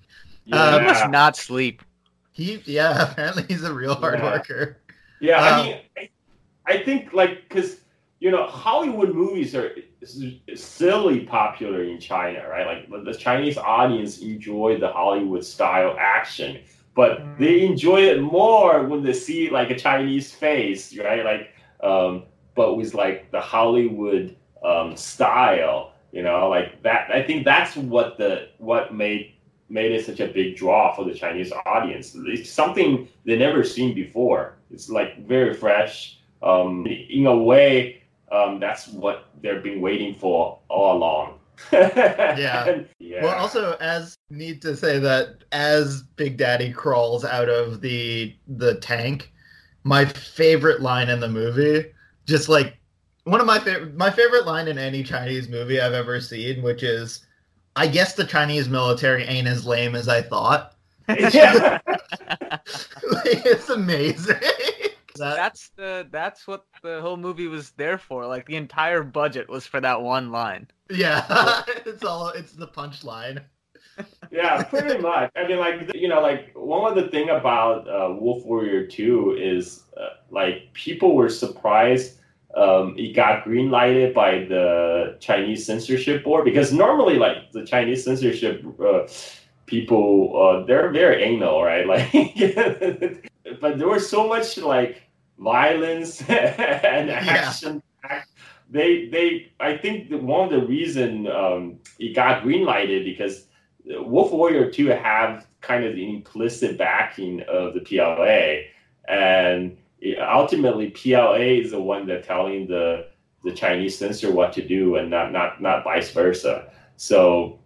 Yeah. He must not sleep. He yeah, <laughs> apparently he's a real hard Yeah. worker. Yeah, Um, I mean, I, I think like because you know Hollywood movies are silly popular in China, right? Like the Chinese audience enjoy the Hollywood style action, but Mm. they enjoy it more when they see like a Chinese face, right? Like, um, but with like the Hollywood um, style, you know, like that. I think that's what the what made made it such a big draw for the Chinese audience. It's something they never seen before. It's like very fresh. Um, in a way, um, that's what they've been waiting for all along. <laughs> Yeah. Yeah. Well, also, as need to say that as Big Daddy crawls out of the the tank, my favorite line in the movie, just like one of my favorite my favorite line in any Chinese movie I've ever seen, which is, "I guess the Chinese military ain't as lame as I thought." yeah. <laughs> <laughs> it's amazing. <laughs> That- That's the that's what the whole movie was there for. Like the entire budget was for that one line. yeah, it's all it's the punchline. Yeah, pretty much. I mean, like you know, like one of the thing about uh, Wolf Warrior Two is uh, like people were surprised um, it got green lighted by the Chinese censorship board because normally, like the Chinese censorship uh, people, uh, they're very anal, right? <laughs> Like, but there was so much like violence <laughs> and action. They, they, I think one of the reason um, it got green lighted because Wolf Warrior 2 have kind of the implicit backing of the PLA, and ultimately PLA is the one that telling the the Chinese censor what to do, and not not not vice versa. So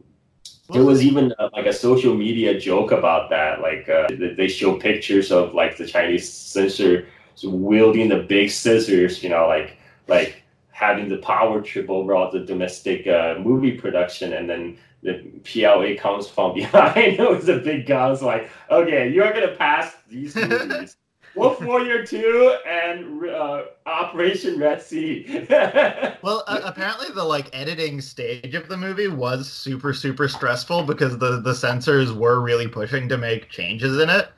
there was even uh, like a social media joke about that. Like uh, they show pictures of like the Chinese censor wielding the big scissors, you know, like like having the power trip over all the domestic uh, movie production, and then the PLA comes from <laughs> behind with a big gun. It's like, okay, you're gonna pass these movies. Wolf Warrior 2 and uh, Operation Red Sea. <laughs> Well, uh, apparently the like editing stage of the movie was super super stressful because the the censors were really pushing to make changes in it,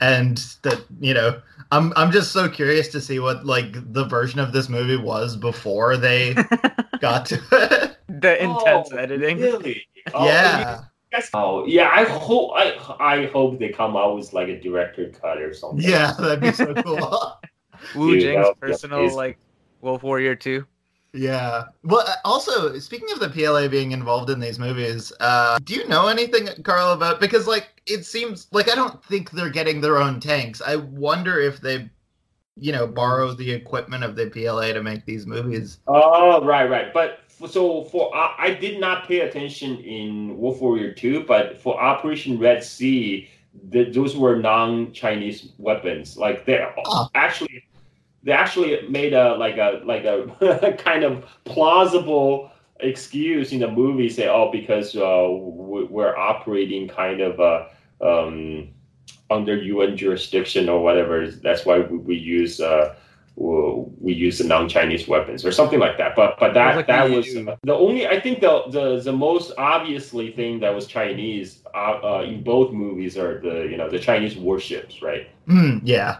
and that you know I'm I'm just so curious to see what like the version of this movie was before they <laughs> got to it. The intense Oh, editing. Really? <laughs> Oh, yeah, Yes. Oh yeah, I hope I I hope they come out with like a director cut or something. yeah, that'd be so cool. <laughs> <laughs> Wu Dude, Jing's that personal amazing. like Wolf Warrior 2. yeah. Well, uh, also speaking of the PLA being involved in these movies, uh, do you know anything, Carl, about because like it seems like I don't think they're getting their own tanks. I wonder if they, you know, borrow the equipment of the PLA to make these movies. Oh right, right. But f- so for I, I did not pay attention in Wolf Warrior Two, but for Operation Red Sea, the, those were non-Chinese weapons. Like they Oh. actually they actually made a like a like a <laughs> kind of plausible excuse in the movie say oh because uh, we- we're operating kind of uh, um, under UN jurisdiction or whatever that's why we, we use uh, we we use the non-Chinese weapons or something like that but but that Sounds like that was the only I think the the the most obviously thing that was Chinese uh, uh, in both movies are the you know the Chinese warships right Hmm, yeah.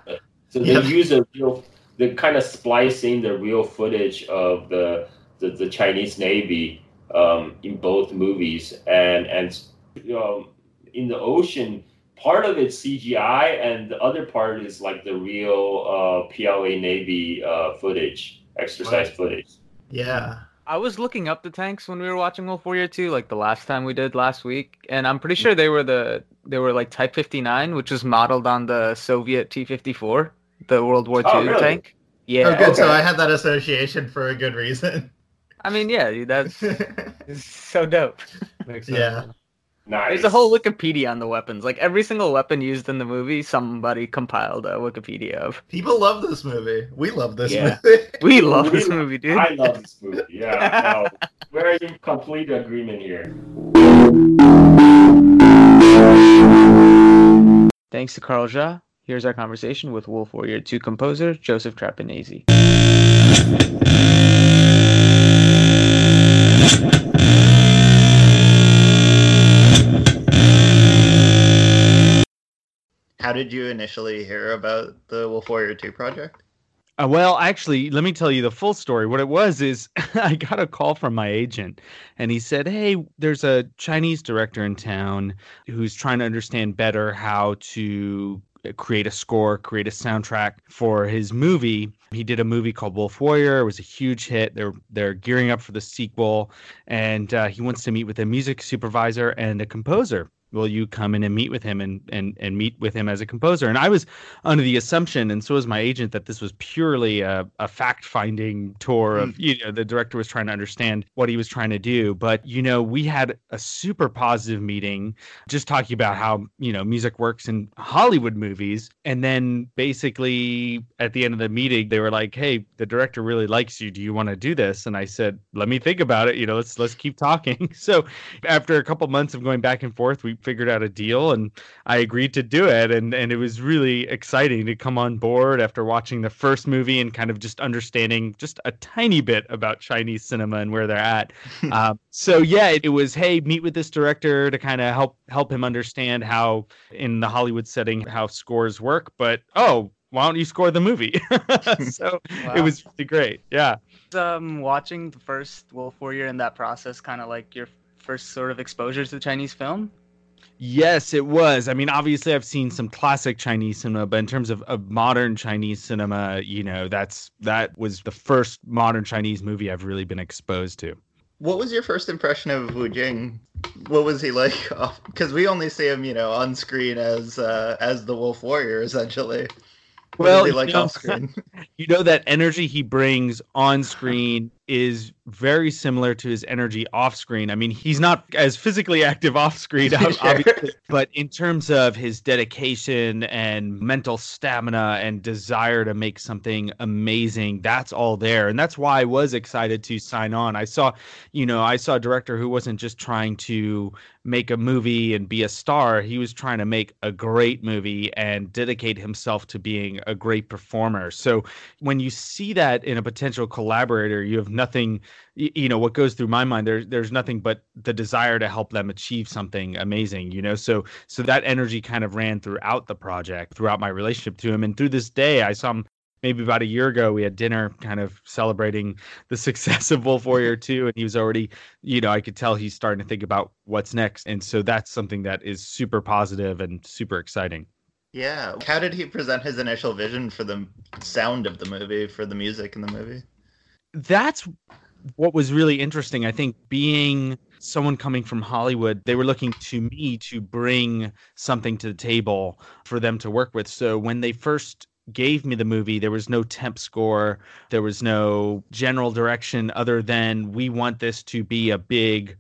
so they Yeah. use a real, they kind of splicing the real footage of the the, the Chinese Navy um, in both movies, and and um, in the ocean, part of it's CGI, and the other part is like the real uh, PLA Navy uh, footage, exercise Right. footage. Yeah. I was looking up the tanks when we were watching Wolf Warrior 2, like the last time we did last week, and I'm pretty sure they were the they were like Type 59, which was modeled on the Soviet T-54, the World War II Oh, really? tank. Yeah, oh, good. So. I had that association for a good reason. I mean, yeah, dude, that's <laughs> so dope. Makes Yeah. Nice. There's a whole Wikipedia on the weapons. Like every single weapon used in the movie, somebody compiled a Wikipedia of. People love this movie. We love this Yeah. movie. <laughs> We love this <laughs> movie, dude. I love this movie. <laughs> Yeah, no, we're in complete agreement here. Thanks to Carl Ja. Here's our conversation with Wolf Warrior 2 composer Joseph Trapanese. How did you initially hear about the Wolf Warrior 2 project? Uh, well, actually, let me tell you the full story. What it was is <laughs> I got a call from my agent, and he said, Hey, there's a Chinese director in town who's trying to understand better how to create a score, create a soundtrack for his movie. He did a movie called Wolf Warrior. It was a huge hit. They're they're gearing up for the sequel, and uh, he wants to meet with a music supervisor and a composer. Will you come in and meet with him and and and meet with him as a composer? And i was under the assumption and so was my agent that this was purely a, a fact finding tour of mm. you know the director was trying to understand what he was trying to do. But you know we had a super positive meeting just talking about how you know music works in hollywood movies. And then basically at the end of the meeting they were like hey the director really likes you. Do you want to do this? And i said let me think about it. You know let's let's keep talking. <laughs> So after a couple months of going back and forth we figured out a deal and I agreed to do it and and it was really exciting to come on board after watching the first movie and kind of just understanding just a tiny bit about Chinese cinema and where they're at. <laughs> um, so yeah, it, it was hey meet with this director to kind of help help him understand how in the Hollywood setting how scores work. But oh, why don't you score the movie? <laughs> so wow. it was really great. Yeah. Um, watching the first Wolf Warrior in that process, kind of like your first sort of exposure to Chinese film. Yes, it was. I mean, obviously, I've seen some classic Chinese cinema, but in terms of, of modern Chinese cinema, you know, that's that was the first modern Chinese movie I've really been exposed to. What was your first impression of Wu Jing? What was he like? <laughs> Because we only see him, you know, on screen as uh, as the Wolf Warrior, essentially. What well, like you know, off screen? <laughs> you know that energy he brings on screen is very similar to his energy off screen. I mean, he's not as physically active off screen, <laughs> obviously, but in terms of his dedication and mental stamina and desire to make something amazing, that's all there. And that's why I was excited to sign on. I saw, you know, I saw a director who wasn't just trying to make a movie and be a star. He was trying to make a great movie and dedicate himself to being a great performer. So when you see that in a potential collaborator, you have nothing you know what goes through my mind there's there's nothing but the desire to help them achieve something amazing you know? So so that energy kind of ran throughout the project throughout my relationship to him. And through this day i saw him maybe about a year ago we had dinner kind of celebrating the <laughs> success of wolf warrior <laughs> 2 and he was already you know i could tell he's starting to think about what's next. And so that's something that is super positive and super exciting. Yeah. How did he present his initial vision for the sound of the movie for the music in the movie? That's what was really interesting. I think being someone coming from Hollywood, they were looking to me to bring something to the table for them to work with. So when they first gave me the movie, there was no temp score, there was no general direction other than we want this to be a big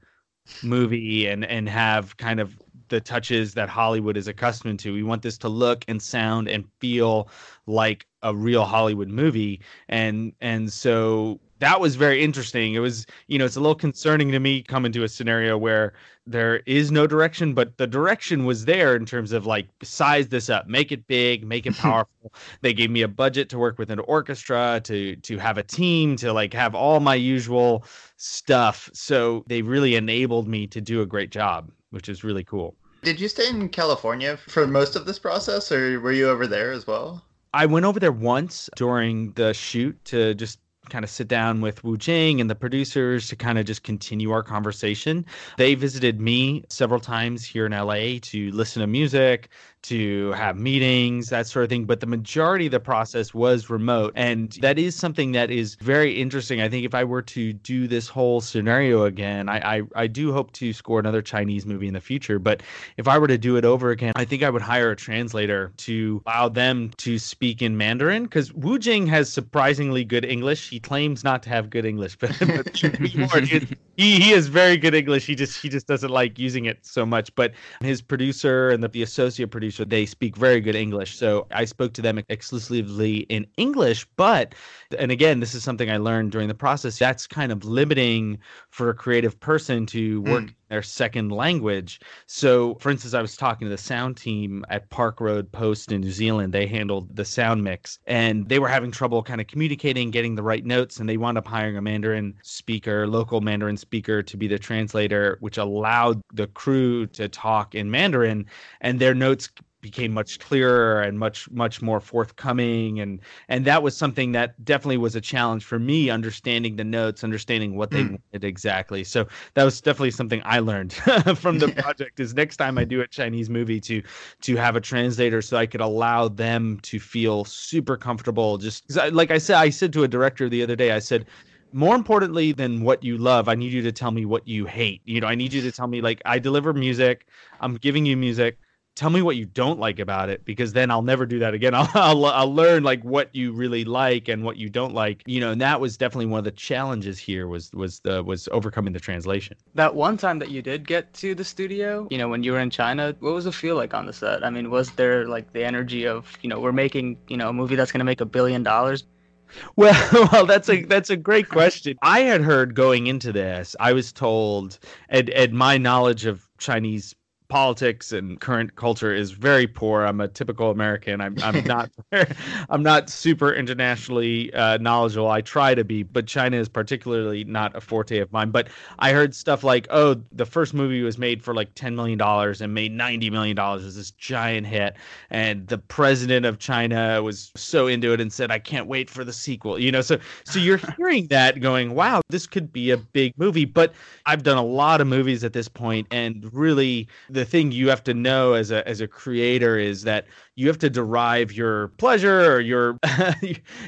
movie and and have kind of the touches that Hollywood is accustomed to. We want this to look and sound and feel like a real Hollywood movie. And and so that was very interesting. It was, you know, it's a little concerning to me coming to a scenario where there is no direction, but the direction was there in terms of like size this up, make it big, make it <laughs> powerful. they gave me a budget to work with an orchestra, to to have a team, to like have all my usual stuff. So they really enabled me to do a great job, which is really cool. Did you stay in California for most of this process, or were you over there as well? I went over there once during the shoot to just kind of sit down with Wu Jing and the producers to kind of just continue our conversation. They visited me several times here in LA to listen to music, to have meetings, that sort of thing. But the majority of the process was remote. And that is something that is very interesting. I think if I were to do this whole scenario again, I, I, I do hope to score another Chinese movie in the future. But if I were to do it over again, I think I would hire a translator to allow them to speak in Mandarin because Wu Jing has surprisingly good English. He claims not to have good English, <laughs> but, but he, he is very good English. He just he just doesn't like using it so much. But his producer and the, the associate producer so they speak very good English. So I spoke to them exclusively in English. But, and again, this is something I learned during the process. That's kind of limiting for a creative person to work mm. Their second language. So, for instance, I was talking to the sound team at Park Road Post in New Zealand. They handled the sound mix and they were having trouble kind of communicating, getting the right notes. And they wound up hiring a Mandarin speaker, local Mandarin speaker to be the translator, which allowed the crew to talk in Mandarin and their notes became much clearer and much much more forthcoming and and that was something that definitely was a challenge for me understanding the notes understanding what they mm. wanted exactly so that was definitely something i learned <laughs> from the <laughs> project is next time i do a chinese movie to to have a translator so i could allow them to feel super comfortable just like i said i said to a director the other day i said more importantly than what you love, I need you to tell me what you hate. You know, I need you to tell me like I deliver music, I'm giving you music. Tell me what you don't like about it because then I'll never do that again. <laughs> I'll, I'll, I'll learn like what you really like and what you don't like. You know, and that was definitely one of the challenges here was was the was overcoming the translation. That one time that you did get to the studio, you know, when you were in China, what was it feel like on the set? I mean, was there like the energy of, you know, we're making, you know, a movie that's going to make a billion dollars? <laughs> Well, well, that's a that's a great question. I had heard going into this, I was told, and and my knowledge of Chinese politics and current culture is very poor. I'm a typical American. I'm I'm <laughs> not <laughs> I'm not super internationally uh, knowledgeable. I try to be, but China is particularly not a forte of mine. But I heard stuff like, oh, the first movie was made for like ten million dollars and made ninety million dollars. Is this giant hit, and the president of China was so into it and said, I can't wait for the sequel. You know, so so you're <laughs> hearing that going, wow, this could be a big movie. But I've done a lot of movies at this point, and really the thing you have to know as a as a creator is that you have to derive your pleasure or your <laughs>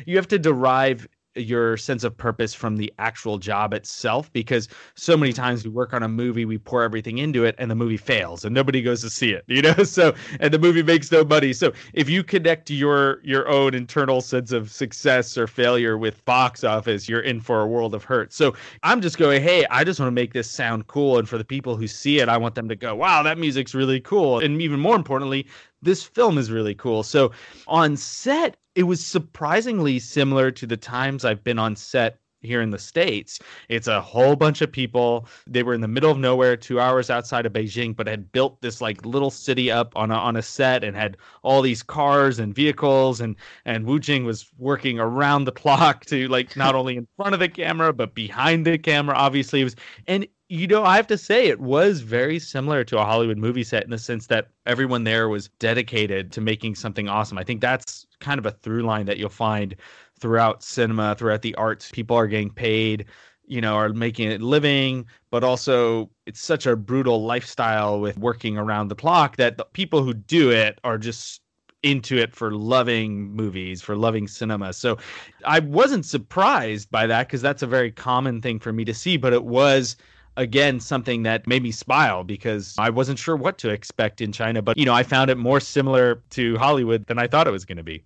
you have to derive your sense of purpose from the actual job itself because so many mm-hmm. times we work on a movie we pour everything into it and the movie fails and nobody goes to see it <laughs> you know? So and the movie makes no money. So if you connect your your own internal sense of success or failure with box office you're in for a world of hurt. So i'm just going hey i just want to make this sound cool and for the people who see it i want them to go wow that music's really cool and even more importantly this film is really cool. So on set, it was surprisingly similar to the times I've been on set here in the states. It's a whole bunch of people. They were in the middle of nowhere two hours outside of beijing but had built this like little city up on a, on a set and had all these cars and vehicles and and wu jing was working around the <laughs> clock to like not only in front of the camera but behind the camera obviously. It was and you know, I have to say it was very similar to a Hollywood movie set in the sense that everyone there was dedicated to making something awesome. I think that's kind of a through line that you'll find throughout cinema, throughout the arts. People are getting paid, you know, are making a living, but also it's such a brutal lifestyle with working around the clock that the people who do it are just into it for loving movies, for loving cinema. So I wasn't surprised by that because that's a very common thing for me to see, but it was again something that made me smile because I wasn't sure what to expect in China, but you know, I found it more similar to Hollywood than I thought it was going to be.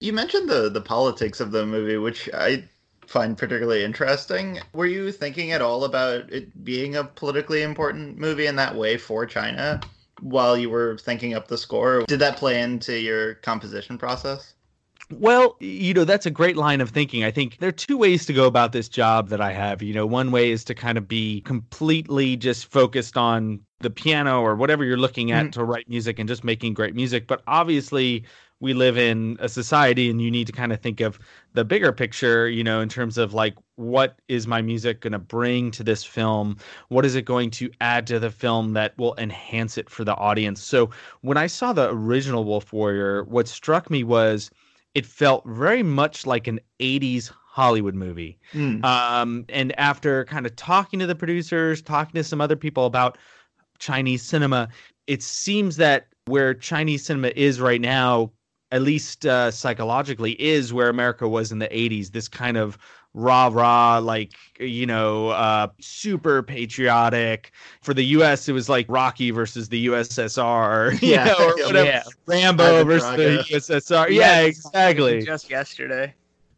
You mentioned the the politics of the movie, which I find particularly interesting. Were you thinking at all about it being a politically important movie in that way for China while you were thinking up the score? Did that play into your composition process? Well, you know, that's a great line of thinking. I think there are two ways to go about this job that I have. You know, one way is to kind of be completely just focused on the piano or whatever you're looking at mm to write music and just making great music. But obviously, we live in a society and you need to kind of think of the bigger picture, you know, in terms of like, what is my music going to bring to this film? What is it going to add to the film that will enhance it for the audience? So when I saw the original Wolf Warrior, what struck me was it felt very much like an 80s Hollywood movie. Mm. Um, and after kind of talking to the producers, talking to some other people about Chinese cinema, it seems that where Chinese cinema is right now, at least uh, psychologically, is where America was in the 80s. This kind of rah rah, like, you know, uh, super patriotic. For the US, it was like Rocky versus the USSR, <laughs> yeah, know, or whatever. Yeah. Rambo versus the USSR. Yeah, exactly. Just yesterday.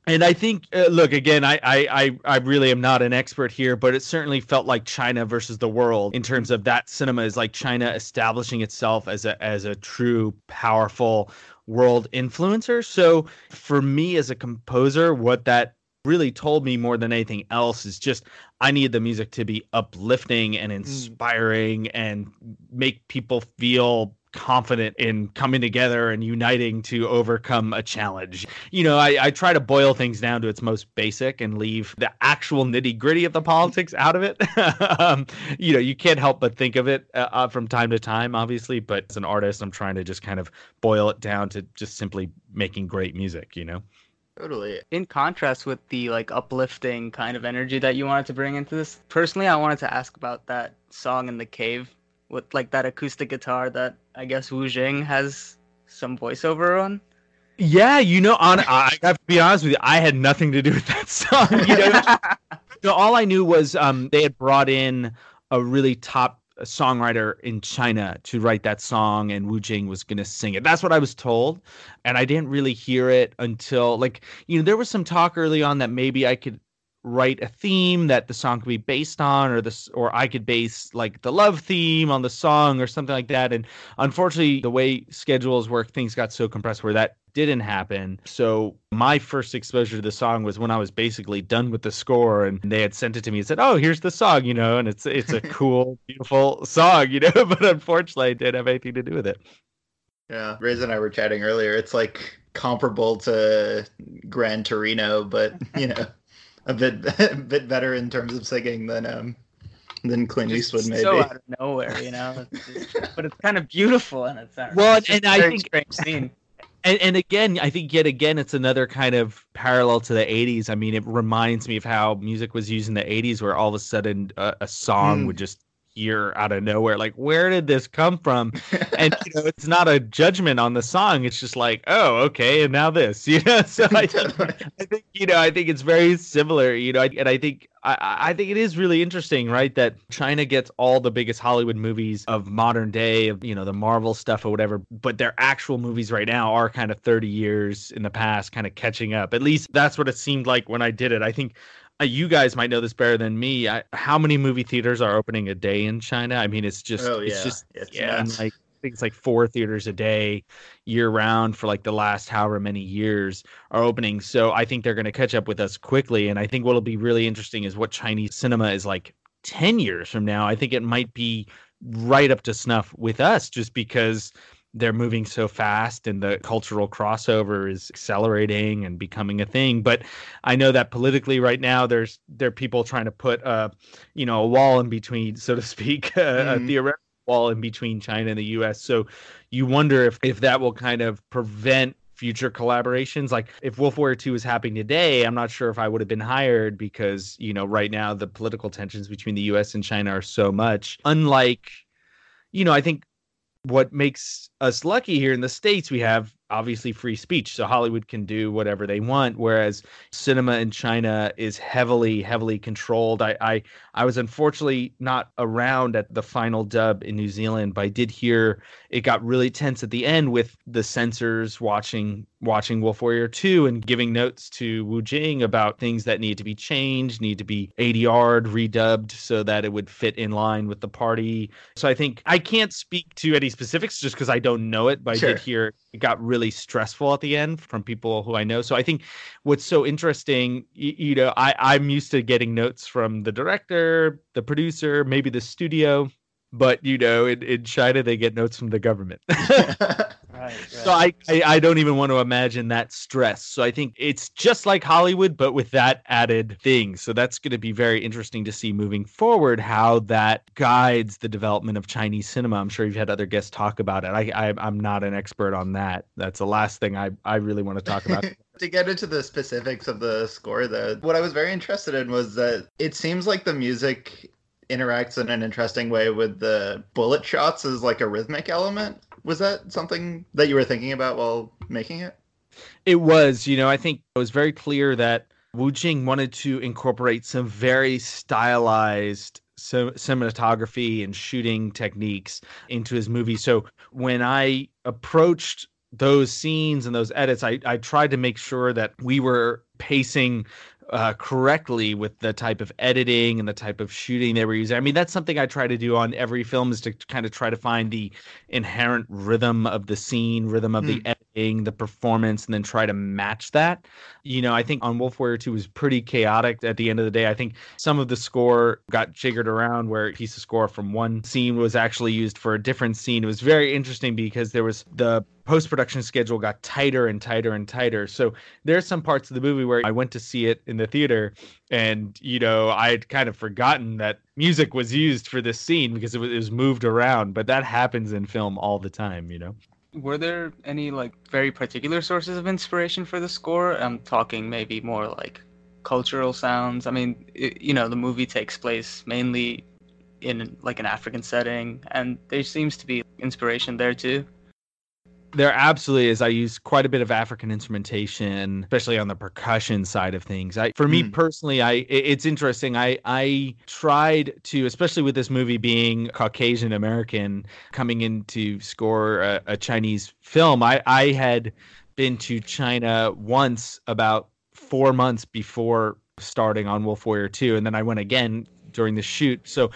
And I think, uh, look, again, I, I, I really am not an expert here, but it certainly felt like China versus the world in terms of that cinema is like China establishing itself as a as a true powerful world influencer. So for me as a composer, what that really told me more than anything else is just I need the music to be uplifting and mm. inspiring mm. and make people feel confident in coming together and uniting to overcome a challenge. You know, I, I try to boil things down to its most basic and leave the actual nitty gritty of the politics out of it. <laughs> um, you know, you can't help but think of it uh, uh, from time to time, obviously, but as an artist, I'm trying to just kind of boil it down to just simply making great music, you know? Totally. In contrast with the like uplifting kind of energy that you wanted to bring into this, personally, I wanted to ask about that song in the cave with like that acoustic guitar that I guess Wu Jing has some voiceover on. Yeah, you know, on I have to be honest with you, I had nothing to do with that <laughs> song. You know, <laughs> No, all I knew was um, they had brought in a really top songwriter in China to write that song, and Wu Jing was going to sing it. That's what I was told, and I didn't really hear it until like you know there was some talk early on that maybe I could write a theme that the song could be based on or this or I could base like the love theme on the song or something like that and unfortunately the way schedules work things got so compressed where that didn't happen so my first exposure to the song was when I was basically done with the score and they had sent it to me and said oh here's the song you know and it's it's a <laughs> cool beautiful song you know <laughs> but unfortunately it didn't have anything to do with it Yeah, Riz and I were chatting earlier. It's like comparable to Gran Torino, but you know, <laughs> a bit a bit better in terms of singing than um than Clint Just Eastwood maybe. so out of nowhere, you know. It's just- but it's kind of beautiful in its sense. Well, It's and a I very think- strange scene. And, and again, I think yet again, it's another kind of parallel to the 80s. I mean, it reminds me of how music was used in the 80s, where all of a sudden a, a song Mm. would just appear out of nowhere. Like, where did this come from? And, you know, it's not a judgment on the song. It's just like, oh, okay, and now this, <laughs> you know? So I think, I think you know, I think it's very similar, you know, and I think I, I think it is really interesting, right? That China gets all the biggest Hollywood movies of modern day, of you know, the Marvel stuff or whatever, but their actual movies right now are kind of 30 years in the past, kind of catching up. At least that's what it seemed like when I did it. I think Uh, you guys might know this better than me. I, how many movie theaters are opening a day in China? I mean, it's just, Oh, it's just, It's yeah, and like I think it's like four theaters a day year round for like the last however many years are opening. So I think they're going to catch up with us quickly. And I think what'll be really interesting is what Chinese cinema is like 10 years from now. I think it might be right up to snuff with us just because they're moving so fast and the cultural crossover is accelerating and becoming a thing. But i know that politically right now there's there are people trying to put a you know a wall in between so to speak <laughs> a, a mm-hmm. theoretical wall in between china and the us so you wonder if if that will kind of prevent future collaborations. Like if wolf warrior 2 was happening today i'm not sure if i would have been hired because you know right now the political tensions between the us and china are so much. Unlike you know i think what makes us lucky here in the states we have obviously free speech so hollywood can do whatever they want whereas cinema in china is heavily heavily controlled. I i, I was unfortunately not around at the final dub in new zealand but i did hear it got really tense at the end with the censors watching watching wolf warrior 2 and giving notes to wu jing about things that need to be changed need to be adr'd redubbed so that it would fit in line with the party. So I think I can't speak to any specifics just because I don't know it, but I did hear it got really stressful at the end from people who I know. So I think what's so interesting, you, you know, I, I'm used to getting notes from the director, the producer, maybe the studio, but you know, in, in China they get notes from the government. <laughs> <laughs> Right, So I, I I don't even want to imagine that stress. So I think it's just like Hollywood, but with that added thing. So that's going to be very interesting to see moving forward how that guides the development of Chinese cinema. I'm sure you've had other guests talk about it. I, I I'm not an expert on that. That's the last thing I I really want to talk about. <laughs> to get into the specifics of the score though what i was very interested in was that it seems like the music interacts in an interesting way with the bullet shots as like a rhythmic element was that something that you were thinking about while making it It was, you know, I think it was very clear that Wu Jing wanted to incorporate some very stylized cin- cinematography and shooting techniques into his movie. So when I approached those scenes and those edits, I, I tried to make sure that we were pacing uh, correctly with the type of editing and the type of shooting they were using. I mean, that's something I try to do on every film is to kind of try to find the inherent rhythm of the scene, rhythm of the editing, the performance, and then try to match that. You know, I think on Wolf Warrior 2 was pretty chaotic at the end of the day. I think some of the score got jiggered around where a piece of score from one scene was actually used for a different scene. It was very interesting because there was the post production schedule got tighter and tighter and tighter. So there's some parts of the movie where I went to see it in the theater and you know I had kind of forgotten that music was used for this scene because it was, it was moved around but that happens in film all the time you know Were there any like very particular sources of inspiration for the score? I'm talking maybe more like cultural sounds. I mean, i you know, the movie takes place mainly in like an African setting, and there seems to be inspiration there too. There absolutely is. I use quite a bit of African instrumentation, especially on the percussion side of things. I, for me Mm. personally, I it's interesting. I I tried to, especially with this movie being Caucasian American, coming in to score a, a Chinese film. I I had been to China once about four months before starting on Wolf Warrior 2, and then I went again during the shoot. So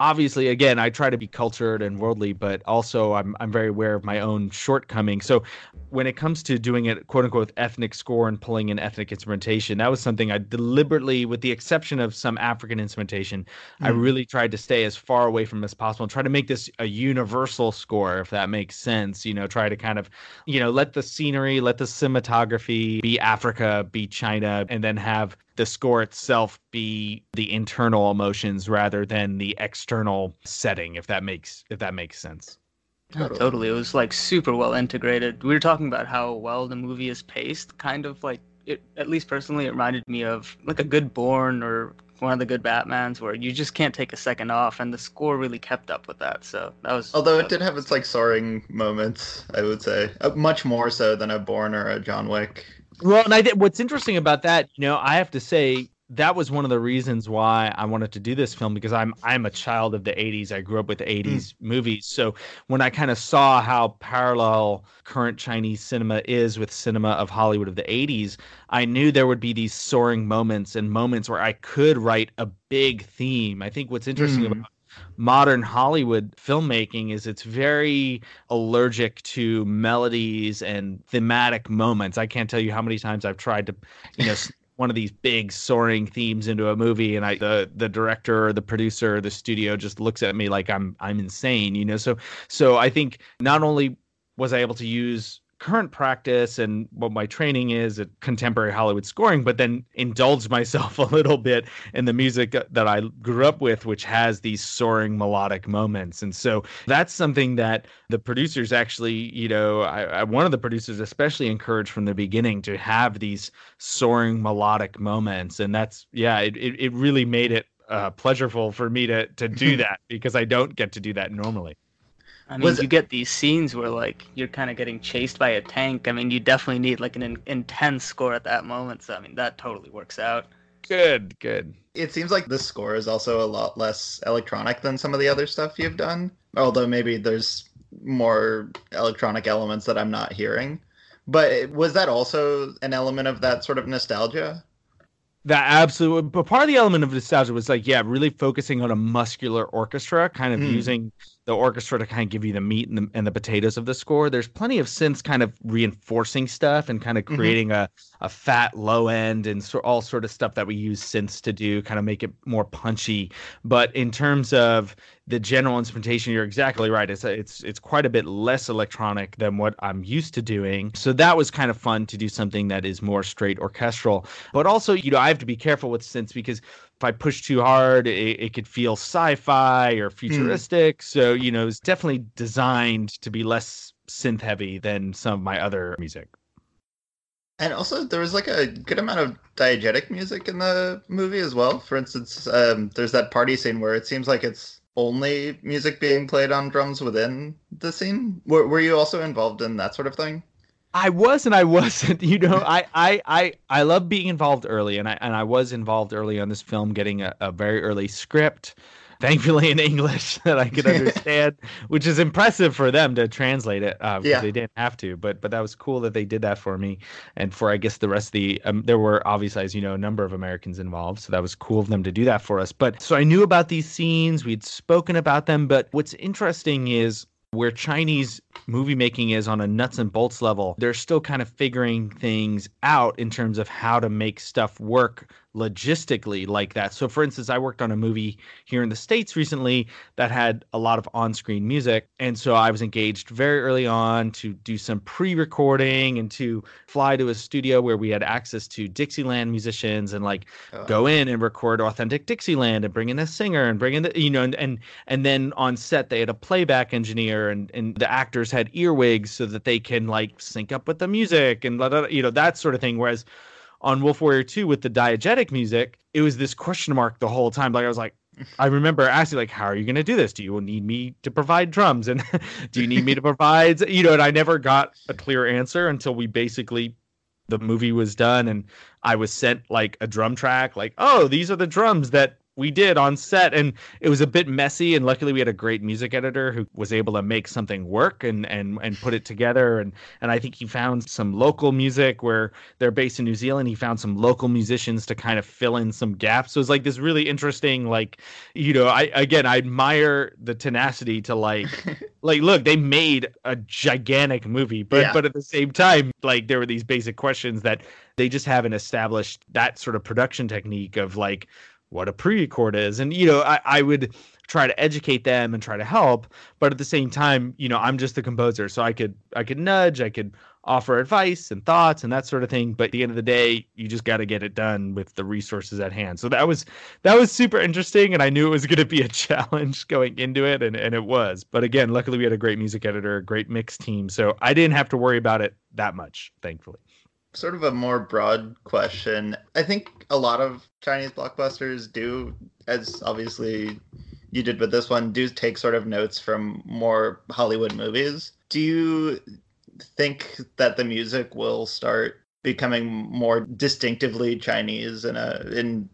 obviously again i try to be cultured and worldly but also i'm i'm very aware of my own shortcomings so when it comes to doing it quote unquote ethnic score and pulling in ethnic instrumentation that was something i deliberately with the exception of some african instrumentation i Mm. really tried to stay as far away from as possible and try to make this a universal score if that makes sense you know try to kind of you know let the scenery let the cinematography be africa be china and then have the score itself be the internal emotions rather than the external setting if that makes if that makes sense No, Totally. totally. It was like super well integrated. We were talking about how well the movie is paced. Kind of like it, at least personally, it reminded me of like a good Bourne or one of the good Batmans, where you just can't take a second off, and the score really kept up with that. So that was. Although that it did have its like soaring moments, I would say, uh, much more so than a Bourne or a John Wick. Well and i did what's interesting about that you know i have to say that was one of the reasons why I wanted to do this film because I'm I'm a child of the 80s. I grew up with 80s movies. So when I kind of saw how parallel current Chinese cinema is with cinema of Hollywood of the 80s, I knew there would be these soaring moments and moments where I could write a big theme. I think what's interesting Hmm. about modern Hollywood filmmaking is it's very allergic to melodies and thematic moments. I can't tell you how many times I've tried to, you know, <laughs> one of these big soaring themes into a movie and I the the director or the producer or the studio just looks at me like I'm I'm insane, you know. So so I think not only was I able to use current practice and what my training is at contemporary Hollywood scoring, but then indulge myself <laughs> a little bit in the music that I grew up with, which has these soaring melodic moments. And so that's something that the producers actually, you know, I, I, one of the producers especially encouraged from the beginning to have these soaring melodic moments. And that's, yeah, it, it, it really made it uh, pleasurable for me to, to do <laughs> that because I don't get to do that normally. I mean, Was you it- get these scenes where like you're kind of getting chased by a tank. I mean, you definitely need like an in- intense score at that moment. So I mean, that totally works out. Good, good. It seems like this score is also a lot less electronic than some of the other stuff you've done. Although maybe there's more electronic elements that I'm not hearing. But was that also an element of that sort of nostalgia? That absolutely, but part of the element of nostalgia was like, yeah, really focusing on a muscular orchestra, kind of Hmm. using the orchestra to kind of give you the meat and the, and the potatoes of the score. There's plenty of synths kind of reinforcing stuff and kind of Mhm. creating a, a fat low end and so, all sort of stuff that we use synths to do, kind of make it more punchy. But in terms of the general instrumentation, you're exactly right. It's it's it's quite a bit less electronic than what I'm used to doing. So that was kind of fun to do something that is more straight orchestral. But also, you know, I have to be careful with synths because if I push too hard, it, it could feel sci-fi or futuristic. So you know, it's definitely designed to be less synth heavy than some of my other music. And also, there was like a good amount of diegetic music in the movie as well. For instance, um, there's that party scene where it seems like it's only music being played on drums within the scene. Were, were you also involved in that sort of thing? I was and I wasn't. <laughs> You know, I I I I love being involved early, and I and I was involved early on this film, getting a, a very early script, thankfully in <laughs> English that I could understand, <laughs> which is impressive for them to translate it. Uh, Yeah. they didn't have to, but but that was cool that they did that for me, and for I guess the rest of the um, there were obviously as you know a number of Americans involved, so that was cool of them to do that for us. But so I knew about these scenes, we'd spoken about them, but what's interesting is where Chinese movie making is on a nuts and bolts level, they're still kind of figuring things out in terms of how to make stuff work logistically like that. So, for instance, I worked on a movie here in the States recently that had a lot of on screen music. And so I was engaged very early on to do some pre recording and to fly to a studio where we had access to Dixieland musicians and like go in and record authentic Dixieland and bring in a singer and bring in the you know and and, and then on set they had a playback engineer and and the actors had earwigs so that they can like sync up with the music and blah, blah, you know that sort of thing whereas on Wolf Warrior 2 with the diegetic music it was this question mark the whole time like I was like I remember asking like, "How are you going to do this? Do you need me to provide drums, and <laughs> do you need me to provide?" You know, and I never got a clear answer until we basically the movie was done and I was sent like a drum track, like, "Oh, these are the drums that we did on set and it was a bit messy and luckily we had a great music editor who was able to make something work and and and put it together and and I think he found some local music where they're based in New Zealand he found some local musicians to kind of fill in some gaps so it's like this really interesting like you know I again I admire the tenacity to like <laughs> like look they made a gigantic movie but Yeah. but at the same time like there were these basic questions that they just haven't established that sort of production technique of like what a pre-record is. And you know I, I would try to educate them and try to help but at the same time you know i'm just the composer so i could i could nudge i could offer advice and thoughts and that sort of thing but at the end of the day you just got to get it done with the resources at hand. So that was that was super interesting and i knew it was going to be a <laughs> challenge going into it and, and it was. But again luckily we had a great music editor a great mix team so i didn't have to worry about it that much thankfully sort of a more broad question. I think a lot of Chinese blockbusters do, as obviously you did with this one, do take sort of notes from more Hollywood movies. Do you think that the music will start becoming more distinctively Chinese in a in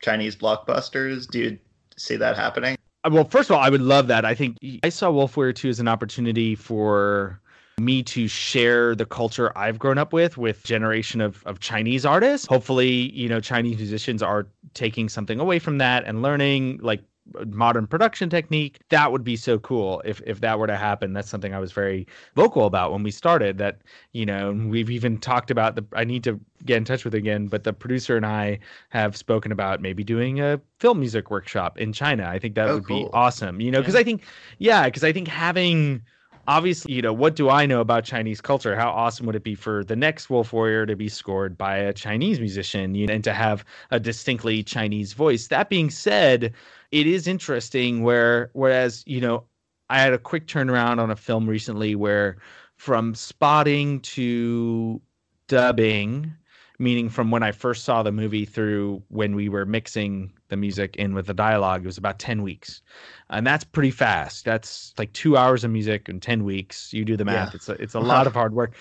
Chinese blockbusters? Do you see that happening? Uh, Well, first of all, I would love that. I think I saw Wolf Warrior 2 as an opportunity for me to share the culture I've grown up with with generation of, of Chinese artists. Hopefully, you know, Chinese musicians are taking something away from that and learning like modern production technique. That would be so cool if if that were to happen. That's something I was very vocal about when we started that, you know, we've even talked about the I need to get in touch with again, but the producer and I have spoken about maybe doing a film music workshop in China. I think that Oh, would cool. be awesome. You know, because I think yeah, because I think having obviously, you know, what do I know about Chinese culture? How awesome would it be for the next Wolf Warrior to be scored by a Chinese musician you know, and to have a distinctly Chinese voice? That being said, it is interesting where, whereas, you know, I had a quick turnaround on a film recently where from spotting to dubbing, meaning from when I first saw the movie through when we were mixing the music in with the dialogue, it was about 10 weeks. And that's pretty fast. That's like two hours of music in 10 weeks. You do the math. Yeah. It's a, it's a <laughs> lot of hard work.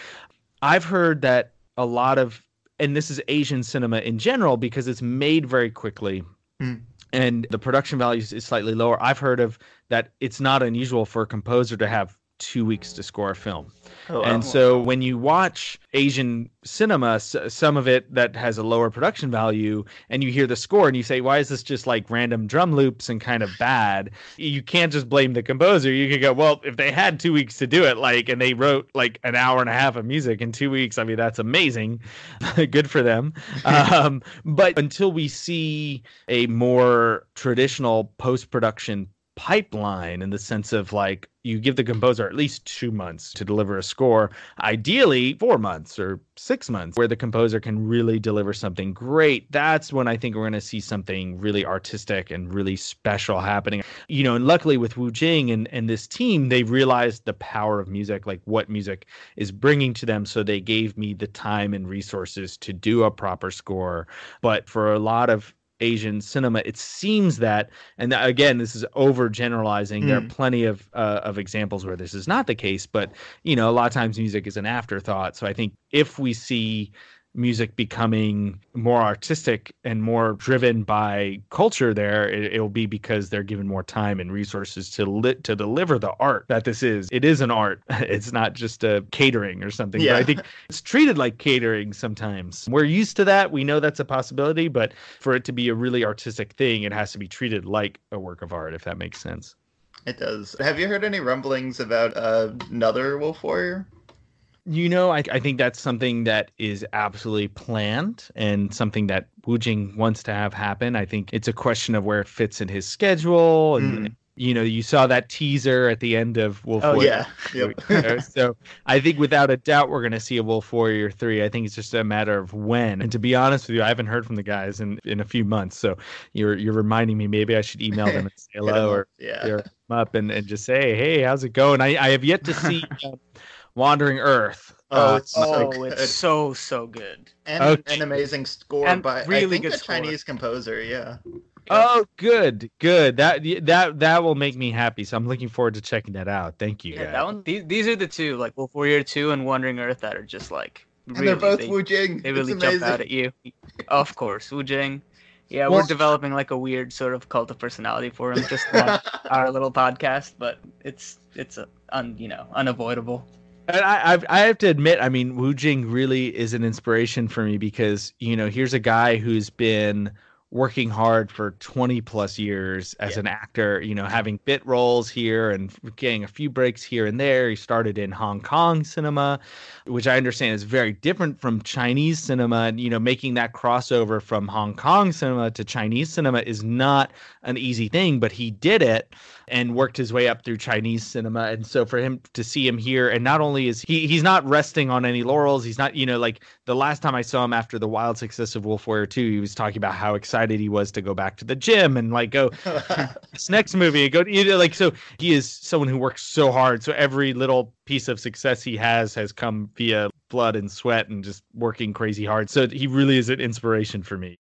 I've heard that a lot of, and this is Asian cinema in general because it's made very quickly. Hmm. And the production value is slightly lower. I've heard of that it's not unusual for a composer to have two weeks to score a film. Oh, And so when you watch Asian cinema, some of it that has a lower production value, and you hear the score and you say, why is this just like random drum loops and kind of bad? You can't just blame the composer. You could go, well, if they had two weeks to do it, like, and they wrote like an hour and a half of music in two weeks, I mean, that's amazing. <laughs> Good for them. <laughs> um, but until we see a more traditional post production pipeline in the sense of like you give the composer at least two months to deliver a score ideally four months or six months where the composer can really deliver something great. That's when i think we're going to see something really artistic and really special happening. You know and luckily with wu jing and, and this team they realized the power of music like what music is bringing to them. So they gave me the time and resources to do a proper score. But for a lot of asian cinema it seems that and again this is overgeneralizing there are Mm. plenty of uh, of examples where this is not the case but you know a lot of times music is an afterthought so i think if we see music becoming more artistic and more driven by culture there it, it'll be because they're given more time and resources to lit to deliver the art that this is. It is an art. <laughs> It's not just a catering or something but i think <laughs> it's treated like catering sometimes. We're used to that. We know that's a possibility but for it to be a really artistic thing it has to be treated like a work of art if that makes sense. It does. Have you heard any rumblings about uh, another Wolf Warrior? You know, I, I think that's something that is absolutely planned and something that Wu Jing wants to have happen. I think it's a question of where it fits in his schedule. And, Mm. you know, you saw that teaser at the end of Wolf Oh Warrior. yeah. Yep. So I think without a doubt we're going to see a Wolf Warrior 3. I think it's just a matter of when. And to be honest with you, I haven't heard from the guys in, in a few months. So you're you're reminding me maybe I should email them and <laughs> say hello or yeah. up and, and just say, hey, how's it going? I, I have yet to <laughs> see um, Wandering Earth. Oh, Uh, it's so Oh, good. it's so so good. and Okay. an amazing score And by I really think good a score. Chinese composer. Yeah. Oh, good, good. That that that will make me happy. So I'm looking forward to checking that out. Thank you. Yeah, guys. that one. These, these are the two, like Wolf Warrior Two and Wandering Earth, that are just like. and really, they're both they, Wu Jing. they really amazing. jump out at you. Of course, Wu Jing. Yeah, Well- we're developing like a weird sort of cult of personality for him just on <laughs> our little podcast, but it's it's uh, un, you know unavoidable. And I, I've, I have to admit, I mean, Wu Jing really is an inspiration for me because you know here's a guy who's been working hard for 20 plus years as Yeah. an actor. You know, having bit roles here and getting a few breaks here and there. He started in Hong Kong cinema, which I understand is very different from Chinese cinema. And you know, making that crossover from Hong Kong cinema to Chinese cinema is not an easy thing, but he did it and worked his way up through Chinese cinema. And so for him to see him here, and not only is he he's not resting on any laurels, he's not, you know, like the last time I saw him after the wild success of Wolf Warrior 2, he was talking about how excited he was to go back to the gym and like go <laughs> this next movie and go you know like so he is someone who works so hard. So every little piece of success he has has come via blood and sweat and just working crazy hard. So he really is an inspiration for me.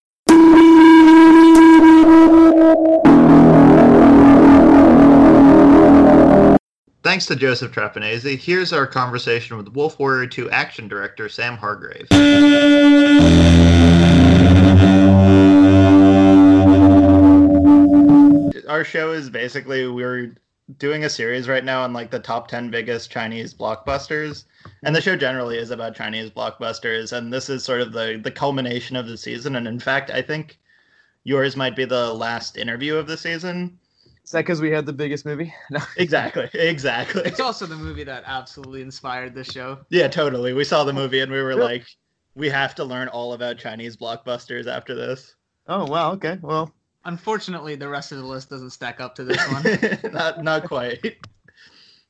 Thanks to Joseph Trapanese, here's our conversation with Wolf Warrior 2 action director Sam Hargrave. Our show is basically we're doing a series right now on like the top 10 biggest Chinese blockbusters. And the show generally is about Chinese blockbusters and this is sort of the the culmination of the season and in fact, I think yours might be the last interview of the season. Is that because we had the biggest movie? <laughs> No. Exactly. Exactly. It's also the movie that absolutely inspired the show. Yeah, totally. We saw the movie and we were Yep. like, we have to learn all about Chinese blockbusters after this. Oh wow. Okay. Well, Unfortunately, the rest of the list doesn't stack up to this one. <laughs> not not quite.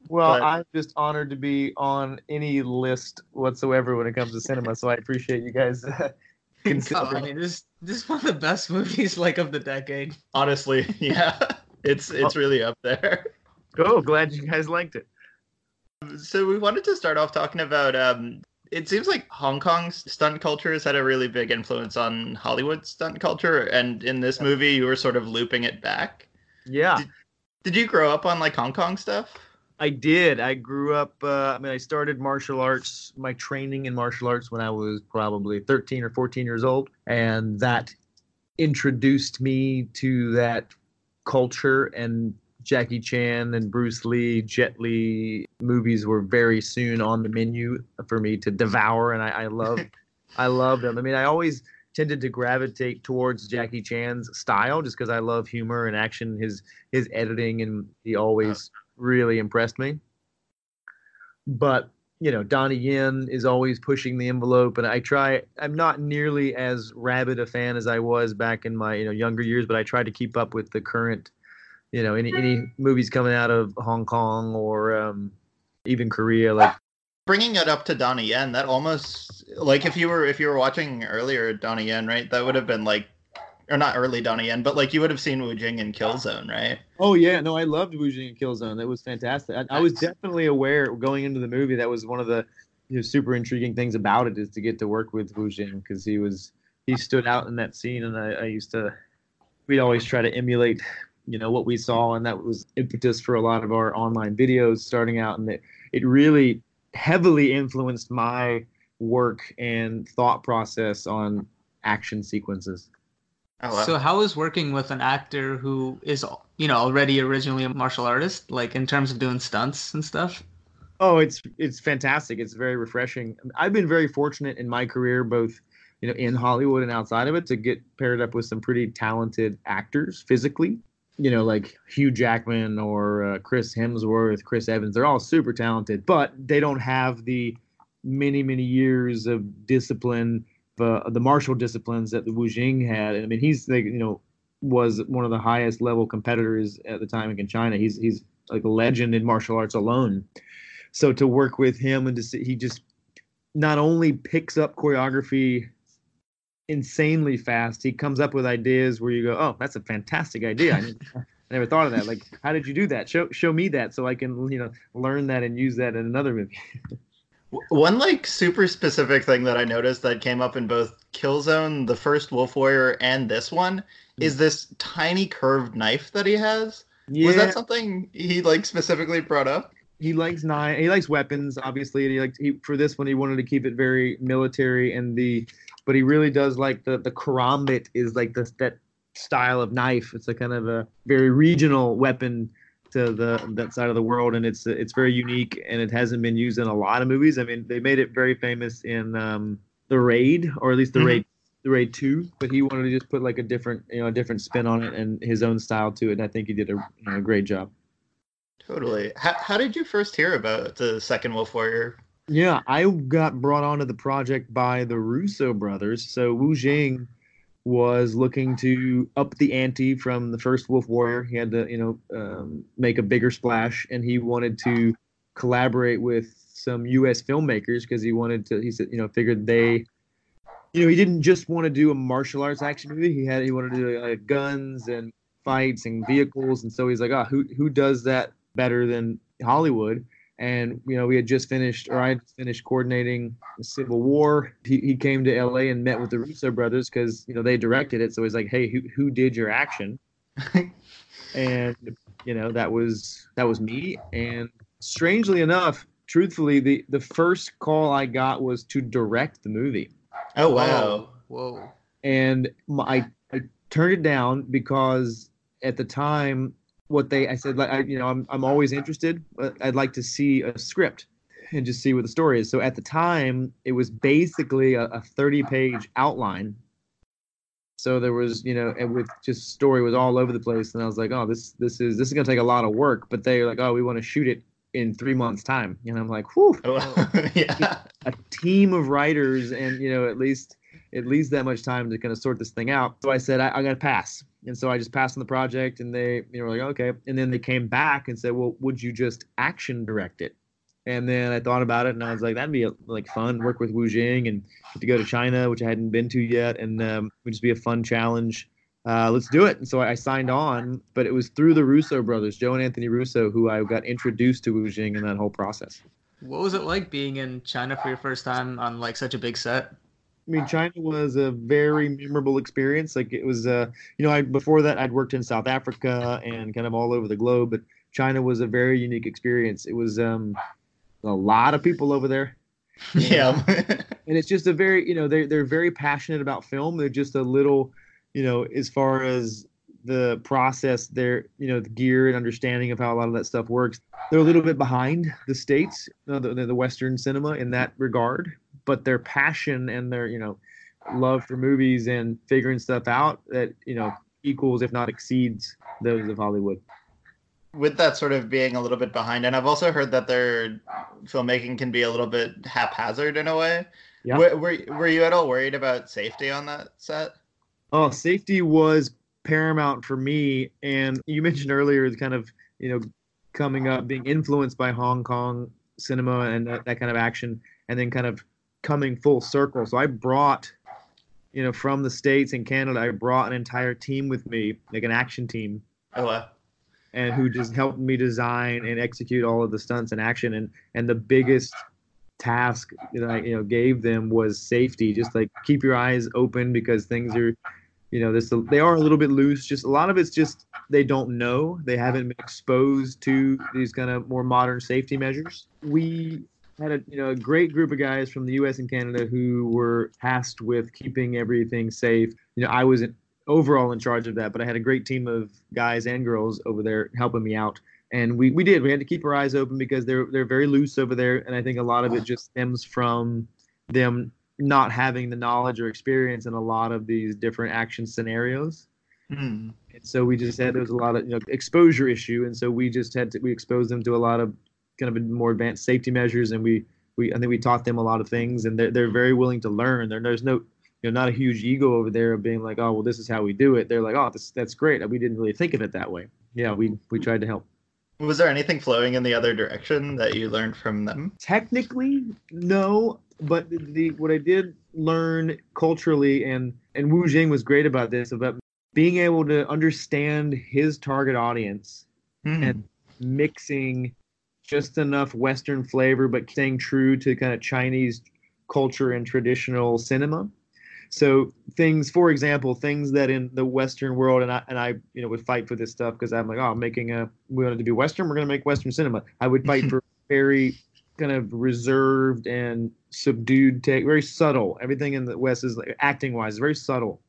well, But- I'm just honored to be on any list whatsoever when it comes to cinema. So I appreciate you guys uh, <laughs> oh, I mean, this this is one of the best movies like of the decade. Honestly, yeah. It's it's really up there. <laughs> oh, glad you guys liked it. So we wanted to start off talking about um it seems like Hong Kong's stunt culture has had a really big influence on Hollywood stunt culture and in this movie you were sort of looping it back. Yeah, Did you grow up on like Hong Kong stuff? I did. I grew up. Uh, I mean, I started martial arts, my training in martial arts when I was probably 13 or 14 years old, and that introduced me to that culture and Jackie Chan and Bruce Lee, Jet Li movies were very soon on the menu for me to devour, and I, I love, <laughs> I love them. I mean, I always tended to gravitate towards Jackie Chan's style just because I love humor and action. His his editing and he always uh-huh. really impressed me. But you know, Donnie Yen is always pushing the envelope, and I try. I'm not nearly as rabid a fan as I was back in my you know younger years, but I try to keep up with the current, you know, any any movies coming out of Hong Kong or um, even Korea. Like, bringing it up to Donnie Yen, that almost like if you were if you were watching earlier Donnie Yen, right? That would have been like, or not early Donnie Yen, but like you would have seen Wu Jing in Killzone, right? oh yeah, no, I loved Wu Jing in Killzone. That was fantastic. I, I was definitely aware going into the movie that was one of the you know, super intriguing things about it is to get to work with Wu Jing because he was he stood out in that scene, and I, I used to we'd always try to emulate you know what we saw, and that was impetus for a lot of our online videos starting out, and it it really heavily influenced my work and thought process on action sequences. Oh, wow. So how is working with an actor who is you know already originally a martial artist, like in terms of doing stunts and stuff? Oh, it's it's fantastic. It's very refreshing. I've been very fortunate in my career, both you know in Hollywood and outside of it, to get paired up with some pretty talented actors physically. You know, like Hugh Jackman or uh, Chris Hemsworth, Chris Evans. They're all super talented, but they don't have the many many years of discipline, uh, the martial disciplines that the Wu Jing had. And I mean, he's like you know was one of the highest level competitors at the time in China. He's he's like a legend in martial arts alone. So to work with him and to see he just not only picks up choreography insanely fast he comes up with ideas where you go oh that's a fantastic idea. I, never- I never thought of that. Like how did you do that? Show show me that so i can you know learn that and use that in another movie <laughs> One like super specific thing that I noticed that came up in both Killzone, the first Wolf Warrior, and this one is mm. this tiny curved knife that he has. Yeah, Was that something he like specifically brought up? he likes nine. He likes weapons, obviously. And he likes he for this one he wanted to keep it very military and the, but he really does like the the karambit is like the that style of knife. It's a kind of a very regional weapon to the that side of the world, and it's it's very unique and it hasn't been used in a lot of movies. I mean, they made it very famous in um, the Raid, or at least the Mhm. Raid. The Raid Two, but he wanted to just put like a different, you know, a different spin on it and his own style to it, and I think he did a, you know, a great job. Totally. How, how did you first hear about the second Wolf Warrior? Yeah, I got brought onto the project by the Russo brothers. So Wu Jing was looking to up the ante from the first Wolf Warrior. He had to, you know, um, make a bigger splash, and he wanted to collaborate with some U.S. filmmakers because he wanted to. He said, you know, figured they, you know, he didn't just want to do a martial arts action movie. He had he wanted to do like guns and fights and vehicles, and so he's like, ah, who who does that better than Hollywood? And you know we had just finished or i had finished coordinating the civil war. He, he came to la and met with the russo brothers because you know they directed it. So he's like hey who, who did your action? <laughs> And you know that was that was me. And strangely enough truthfully the the first call i got was to direct the movie. Oh wow. Oh, Whoa. and my, I, I turned it down because at the time what they I said like I, you know I'm I'm always interested but I'd like to see a script and just see what the story is. So at the time it was basically a, a 30 page outline. So there was you know and with just story was all over the place and I was like oh this this is this is gonna take a lot of work but they're like oh we want to shoot it in three months time and I'm like whew. Oh, <laughs> yeah. a team of writers and you know at least at least that much time to kind of sort this thing out. So i said i, I gotta pass and so i just passed on the project and they you know were like okay and then they came back and said well would you just action direct it and then i thought about it and i was like that'd be like fun work with wu jing and to go to china which i hadn't been to yet and um, would just be a fun challenge uh, let's do it. And so I signed on, but it was through the Russo brothers, Joe and Anthony Russo, who I got introduced to Wu Jing in that whole process. What was it like being in China for your first time on like such a big set? I mean, China was a very memorable experience. Like it was, uh, you know, I before that I'd worked in South Africa and kind of all over the globe, but China was a very unique experience. It was um, a lot of people over there, <laughs> Yeah. <laughs> and it's just a very, you know, they're they're very passionate about film. They're just a little, you know, as far as the process, their you know the gear and understanding of how a lot of that stuff works. They're a little bit behind the states, uh, the, the Western cinema in that regard, but their passion and their you know love for movies and figuring stuff out that you know equals if not exceeds those of Hollywood. With that sort of being a little bit behind, and I've also heard that their filmmaking can be a little bit haphazard in a way. Yeah. Were, were, were you at all worried about safety on that set? Oh, safety was paramount for me. And you mentioned earlier the kind of, you know, coming up, being influenced by Hong Kong cinema and that, that kind of action, and then kind of coming full circle. So I brought, you know, from the States and Canada, I brought an entire team with me, like an action team, Oh wow. and who just helped me design and execute all of the stunts and action. And, and the biggest task that I, you know, gave them was safety. Just like keep your eyes open because things are, you know, this they are a little bit loose. Just a lot of it's just they don't know. They haven't been exposed to these kind of more modern safety measures. We had a you know a great group of guys from the U.S. and Canada who were tasked with keeping everything safe. You know, I was overall in charge of that, but I had a great team of guys and girls over there helping me out. And we, we did. We had to keep our eyes open because they're they're very loose over there, and I think a lot of it just stems from them not having the knowledge or experience in a lot of these different action scenarios. Hmm. And so we just had there was a lot of you know exposure issue, and so we just had to we exposed them to a lot of kind of more advanced safety measures, and we we I think we taught them a lot of things, and they're they're very willing to learn. There, there's no you know not a huge ego over there of being like oh well this is how we do it. They're like oh this that's great. We didn't really think of it that way. Yeah, we we tried to help. Was there anything flowing in the other direction that you learned from them? Technically, no, but the, what I did learn culturally and and Wu Jing was great about this about being able to understand his target audience Hmm. and mixing just enough Western flavor, but staying true to kind of Chinese culture and traditional cinema. So things, for example, things that in the Western world, and I and I, you know, would fight for this stuff because I'm like, oh, I'm making a, we wanted to be Western, we're gonna make Western cinema. I would fight <laughs> for very kind of reserved and subdued take, very subtle. Everything in the West is like, acting wise, very subtle.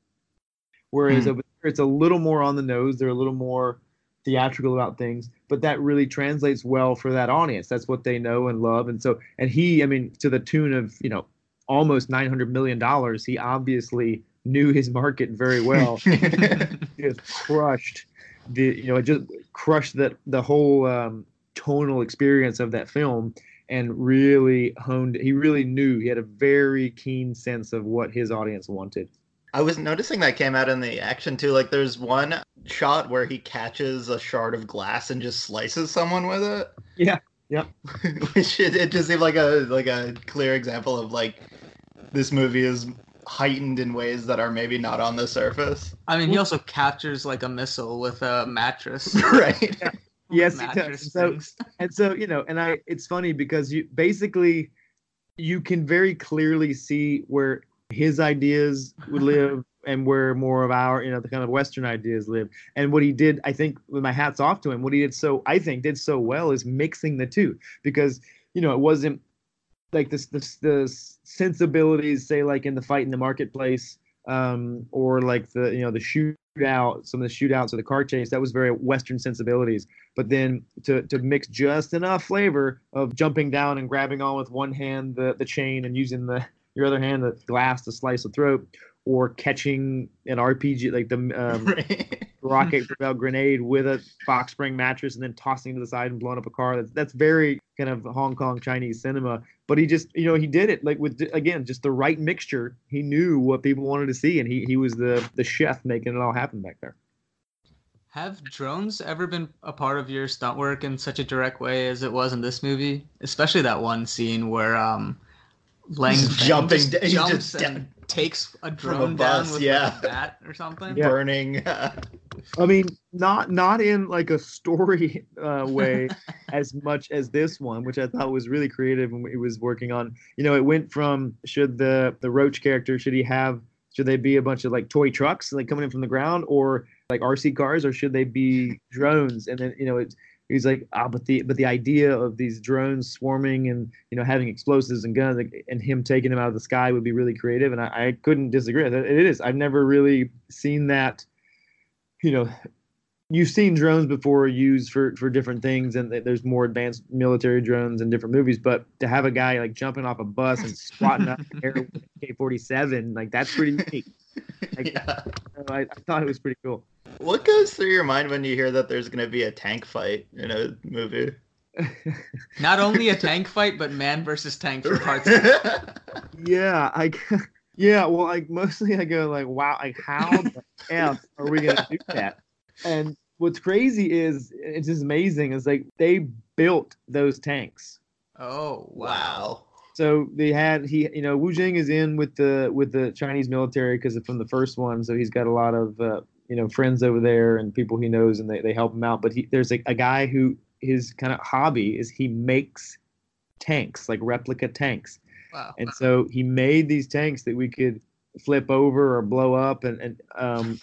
Whereas Hmm. over there, it's a little more on the nose. They're a little more theatrical about things, but that really translates well for that audience. That's what they know and love. And so, and he, I mean, to the tune of you know almost nine hundred million dollars, he obviously knew his market very well. <laughs> just crushed the you know it just crushed that the whole um, tonal experience of that film and really honed he really knew he had a very keen sense of what his audience wanted I was noticing that came out in the action too. Like, there's one shot where he catches a shard of glass and just slices someone with it. Yeah, yeah. <laughs> Which it, it just seemed like a like a clear example of like this movie is heightened in ways that are maybe not on the surface. I mean, he also captures like a missile with a mattress. <laughs> right. <laughs> yes he does. so and so you know and i it's funny because you basically you can very clearly see where his ideas would live and where more of our you know the kind of western ideas live. And what he did i think with my hats off to him what he did so i think did so well is mixing the two. Because you know it wasn't like this the sensibilities say like in the fight in the marketplace um or like the you know the shootout some of the shootouts or the car chase that was very western sensibilities. But then to to mix just enough flavor of jumping down and grabbing on with one hand the the chain and using the your other hand the glass to slice the throat or catching an RPG like the um, <laughs> right. rocket propelled grenade with a box spring mattress and then tossing to the side and blowing up a car. That's that's very kind of Hong Kong Chinese cinema. But he just you know he did it like with again just the right mixture. He knew what people wanted to see and he he was the the chef making it all happen back there. Have drones ever been a part of your stunt work in such a direct way as it was in this movie? Especially that one scene where um, Lang Just jumping just da- he's jumps just and down- takes a a drone bus, down with yeah. like, a bat or something. Yeah. Burning. I mean, not not in like a story uh, way <laughs> as much as this one, which I thought was really creative when he was working on. You know, it went from should the the Roach character should he have should they be a bunch of like toy trucks like coming in from the ground or like RC cars or should they be drones? And then you know it's he's like ah but the but the idea of these drones swarming and you know having explosives and guns like, and him taking them out of the sky would be really creative and I, I couldn't disagree it. Is. I've never really seen that you know you've seen drones before used for for different things and there's more advanced military drones in different movies but to have a guy like jumping off a bus and squatting up in the air with a k-47 like that's pretty unique <laughs> Like, yeah. I, I thought it was pretty cool What goes through your mind when you hear that there's going to be a tank fight in a movie? <laughs> Not only a tank fight, but man versus tank for parts. <laughs> yeah i <laughs> yeah well like mostly i go like wow like how the f are we gonna do that and what's crazy is it's just amazing is like they built those tanks Oh wow. wow. so they had he you know Wu Jing is in with the with the Chinese military because from the first one so he's got a lot of uh, you know friends over there and people he knows and they, they help him out. But he there's a, a guy who his kind of hobby is he makes tanks like replica tanks. Wow. and so he made these tanks that we could flip over or blow up and, and um,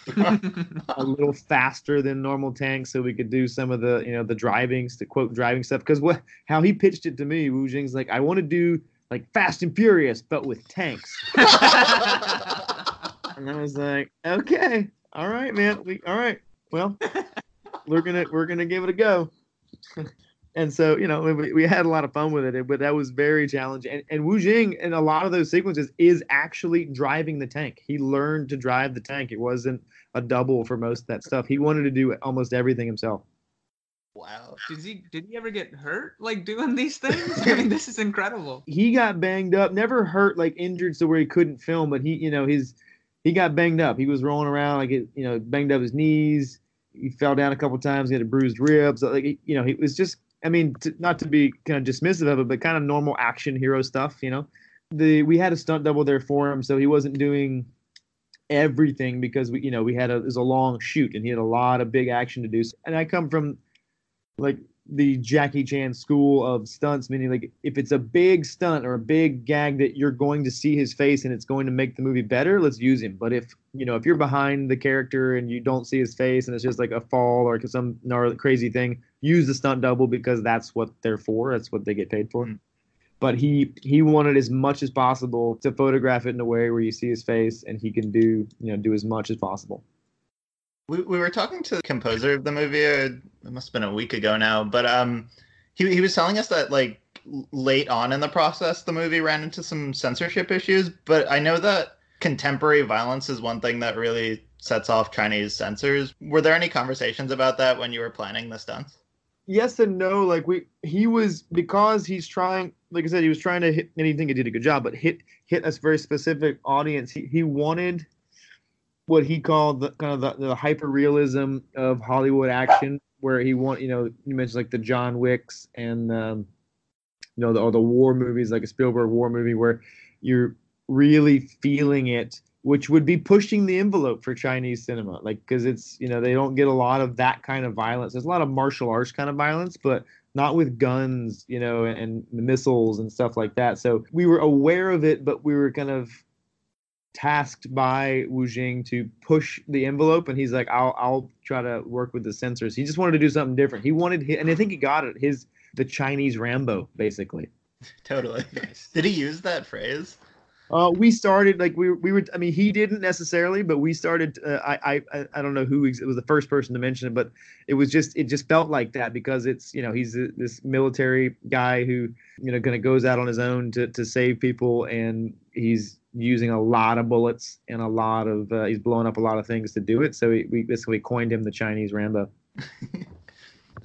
a <laughs> little faster than normal tanks so we could do some of the you know the driving to quote driving stuff. Because what how he pitched it to me Wu Jing's like I want to do like Fast and Furious but with tanks. <laughs> And I was like okay all right man. We all right. Well we're gonna we're gonna give it a go. <laughs> And so you know we, we had a lot of fun with it but that was very challenging. And, and Wu Jing in a lot of those sequences is actually driving the tank. He learned to drive the tank. It wasn't a double for most of that stuff. He wanted to do almost everything himself. Wow. Did he did he ever get hurt like doing these things? I mean, this is incredible. <laughs> he got banged up never hurt like injured so where he couldn't film but he you know his he got banged up. He was rolling around like it you know banged up his knees. He fell down a couple times. He had a bruised ribs. Like you know he was just i mean to, not to be kind of dismissive of it but kind of normal action hero stuff you know? The we had a stunt double there for him so he wasn't doing everything because we you know we had a it was a long shoot and he had a lot of big action to do. And i come from like the Jackie Chan school of stunts, meaning like if it's a big stunt or a big gag that you're going to see his face and it's going to make the movie better, let's use him. But if you know if you're behind the character and you don't see his face and it's just like a fall or some gnarly crazy thing, use the stunt double because that's what they're for. That's what they get paid for. Mm. But he he wanted as much as possible to photograph it in a way where you see his face and he can do you know do as much as possible. We, we were talking to the composer of the movie. uh, It must have been a week ago now, but um, he he was telling us that like late on in the process, the movie ran into some censorship issues. But I know that contemporary violence is one thing that really sets off Chinese censors. Were there any conversations about that when you were planning the stunts? yes and no. Like we, he was because he's trying. Like I said, he was trying to hit. And he think he did a good job, but hit hit a very specific audience. He he wanted what he called the kind of the, the hyper realism of Hollywood action, where he want you know you mentioned like the John Wicks and um, you know the, the war movies like a Spielberg war movie where you're really feeling it which would be pushing the envelope for Chinese cinema, like because it's you know they don't get a lot of that kind of violence. There's a lot of martial arts kind of violence, but not with guns, you know, and, and missiles and stuff like that. So we were aware of it, but we were kind of tasked by Wu Jing to push the envelope, and he's like, "I'll I'll try to work with the censors." He just wanted to do something different. He wanted, hi- and I think he got it. His the Chinese Rambo, basically. Totally. <laughs> Did he use that phrase? Uh, we started like we we were. I mean, he didn't necessarily, but we started. Uh, I I I don't know who ex- was the first person to mention it, but it was just it just felt like that because it's you know he's a, this military guy who you know kind of goes out on his own to to save people, and he's using a lot of bullets and a lot of uh, he's blowing up a lot of things to do it. So we, we basically coined him the Chinese Rambo. <laughs>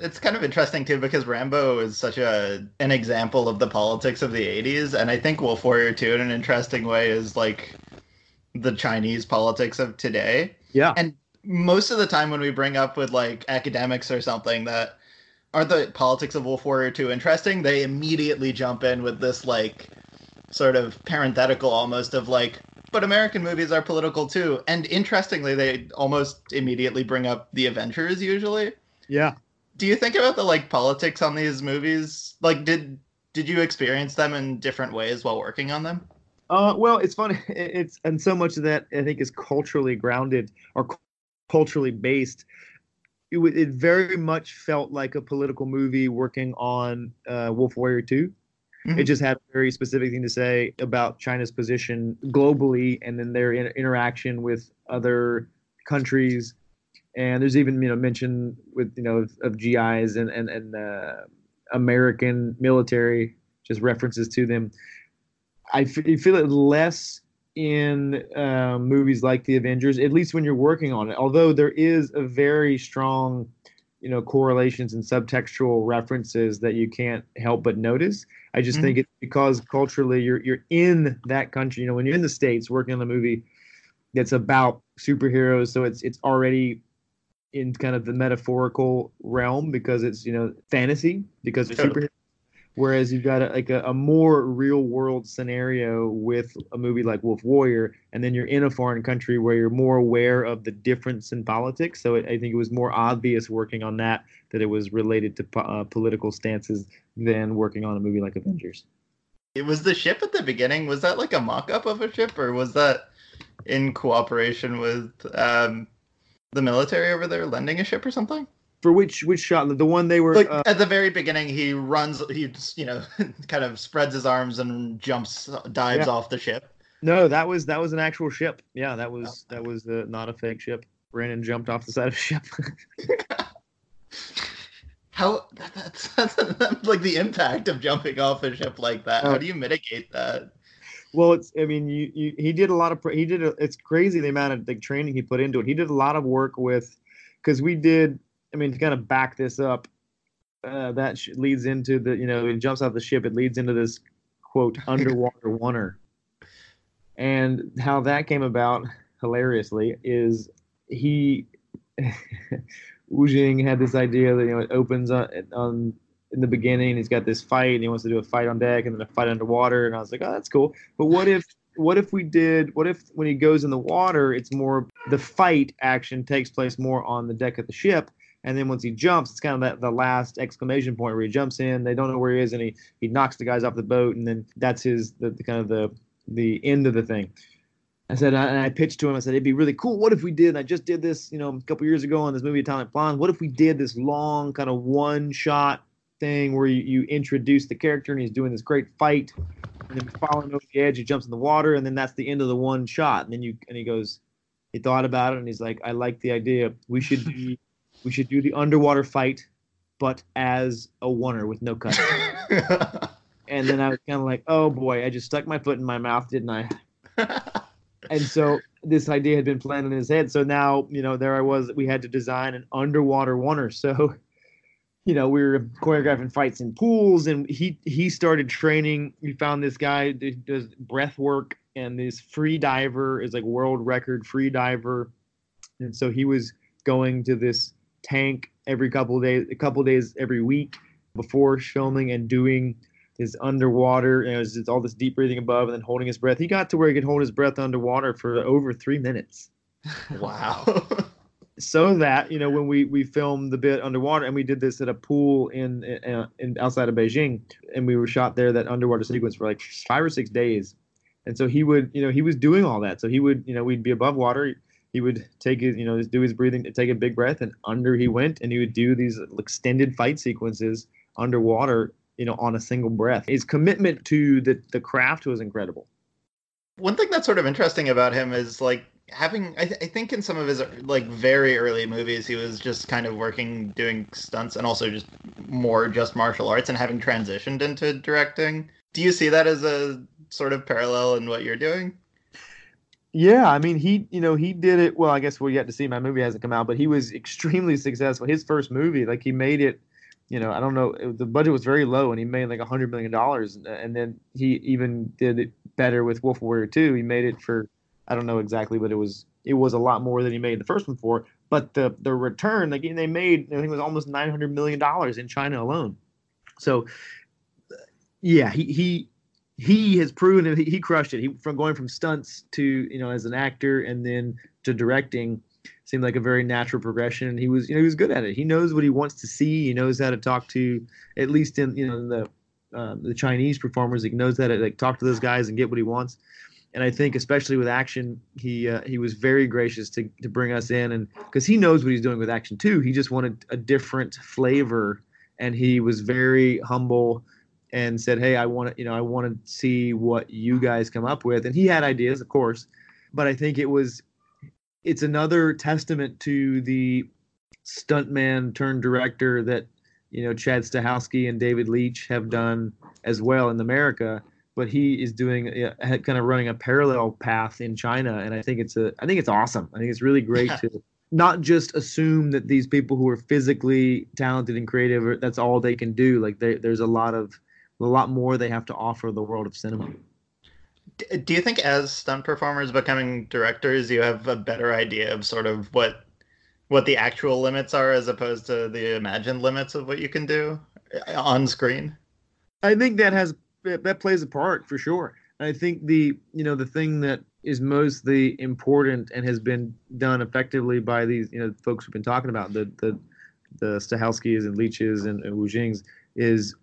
It's kind of interesting too because Rambo is such a an example of the politics of the 80s and I think Wolf Warrior 2 in an interesting way is like the Chinese politics of today. Yeah. And most of the time when we bring up with like academics or something that aren't the politics of Wolf Warrior 2 interesting, they immediately jump in with this like sort of parenthetical almost of like but American movies are political too. And interestingly, they almost immediately bring up the Avengers usually Yeah. do you think about the like politics on these movies like did did you experience them in different ways while working on them Uh, well, it's funny. <laughs> It's and so much of that I think is culturally grounded or cu- culturally based. It, it very much felt like a political movie working on uh, Wolf Warrior 2 It just had a very specific thing to say about China's position globally, and then their in- interaction with other countries. And there's even you know mention with you know of, of GIs and and and uh, American military, just references to them. I f- feel it less in uh, movies like the Avengers, at least when you're working on it. Although there is a very strong, you know, correlations and subtextual references that you can't help but notice. I just Mhm. think it's because culturally you're you're in that country. You know, when you're in the states working on a movie that's about superheroes, so it's it's already in kind of the metaphorical realm because it's you know fantasy because they're superheroes. Whereas you've got a, like a, a more real world scenario with a movie like Wolf Warrior, and then you're in a foreign country where you're more aware of the difference in politics. So it, I think it was more obvious working on that that it was related to po- uh, political stances than working on a movie like Avengers. it was the ship at the beginning was that like a mock-up of a ship or was that in cooperation with um the military over there lending a ship or something For which which shot? The one they were. like uh, at the very beginning he runs he just you know <laughs> kind of spreads his arms and jumps dives Yeah. off the ship no, that was that was an actual ship. Yeah, that was that was uh, not a fake ship. Brandon jumped off the <laughs> side of a ship. <laughs> how that, that's, that's like the impact of jumping off a ship like that how Oh. do you mitigate that Well, it's. I mean, you, you he did a lot of. He did. A, it's crazy the amount of like training he put into it. He did a lot of work with, because we did. I mean, to kind of back this up, uh, that sh- leads into the. You know, it jumps off the ship. It leads into this quote <laughs> underwater oneer, and how that came about hilariously is he. <laughs> Wu Jing had this idea that you know it opens on, on in the beginning. He's got this fight, and he wants to do a fight on deck, and then a fight underwater. And I was like, oh, that's cool. But what if what if we did? What if when he goes in the water, it's more the fight action takes place more on the deck of the ship, And then once he jumps, it's kind of that the last exclamation point where he jumps in. They don't know where he is, and he he knocks the guys off the boat, and then that's his the, the kind of the the end of the thing. I said, and I pitched to him. I said, it'd be really cool. What if we did? I just did this, you know, a couple years ago on this movie Atomic Blonde. What if we did this long kind of one shot thing where you, you introduce the character and he's doing this great fight, and then following over the edge, he jumps in the water, and then that's the end of the one shot. And then you and he goes, he thought about it, and he's like, I like the idea. We should do, we should do the underwater fight, but as a oneer with no cut. <laughs> and then I was kind of like, oh boy, I just stuck my foot in my mouth, didn't I? <laughs> and so this idea had been planned in his head. So now, you know, there I was. We had to design an underwater oneer. So, <laughs> you know, we were choreographing fights in pools, and he he started training. We found this guy that does breath work, and this free diver is like world record free diver, and so he was going to this tank every couple of days, a couple of days every week before filming and doing his underwater, you know, it's, all this deep breathing above and then holding his breath. He got to where he could hold his breath underwater for over three minutes. <laughs> Wow. so that you know when we we filmed the bit underwater and we did this at a pool in, in, in outside of Beijing and we were shot there that underwater sequence for like five or six days, and so he would you know he was doing all that. So he would you know we'd be above water. He would take his, you know, just do his breathing, take a big breath, and under he went, and he would do these extended fight sequences underwater you know, on a single breath. His commitment to the, the craft was incredible. One thing that's sort of interesting about him is like having I, th- I, think in some of his like very early movies he was just kind of working doing stunts and also just more just martial arts and having transitioned into directing do you see that as a sort of parallel in what you're doing yeah i mean he you know he did it well i guess we'll yet to see my movie hasn't come out but he was extremely successful his first movie like he made it you know, I don't know. It, the budget was very low, and he made like a hundred million dollars. And then he even did it better with Wolf Warrior Two. He made it for I don't know exactly, but it was it was a lot more than he made the first one for. But the the return, like they made, I think it was almost nine hundred million dollars in China alone. So, yeah, he he he has proven. He, he crushed it. He from going from stunts to you know as an actor and then to directing seemed like a very natural progression. He was, you know, he was good at it. He knows what he wants to see. He knows how to talk to, at least in, you know, the um, the Chinese performers. He knows how to like talk to those guys and get what he wants. And I think, especially with action, he uh, he was very gracious to to bring us in, and because he knows what he's doing with action too. He just wanted a different flavor, and he was very humble and said, "Hey, I want to, you know, I want to see what you guys come up with." And he had ideas, of course, but I think it was it's another testament to the stuntman turned director that you know Chad Stahelski and David Leitch have done as well in America. But he is doing uh, kind of running a parallel path in China, and I think it's a I think it's awesome. I think it's really great to not just assume that these people who are physically talented and creative that's all they can do. Like they, there's a lot of a lot more they have to offer the world of cinema. Do you think as stunt performers becoming directors you have a better idea of sort of what what the actual limits are as opposed to the imagined limits of what you can do uh, on screen? I think that has that plays a part for sure. I think the you know the thing that is mostly important and has been done effectively by these you know folks we've been talking about the the the Stahelskis and Leitches and, and Wu Jings is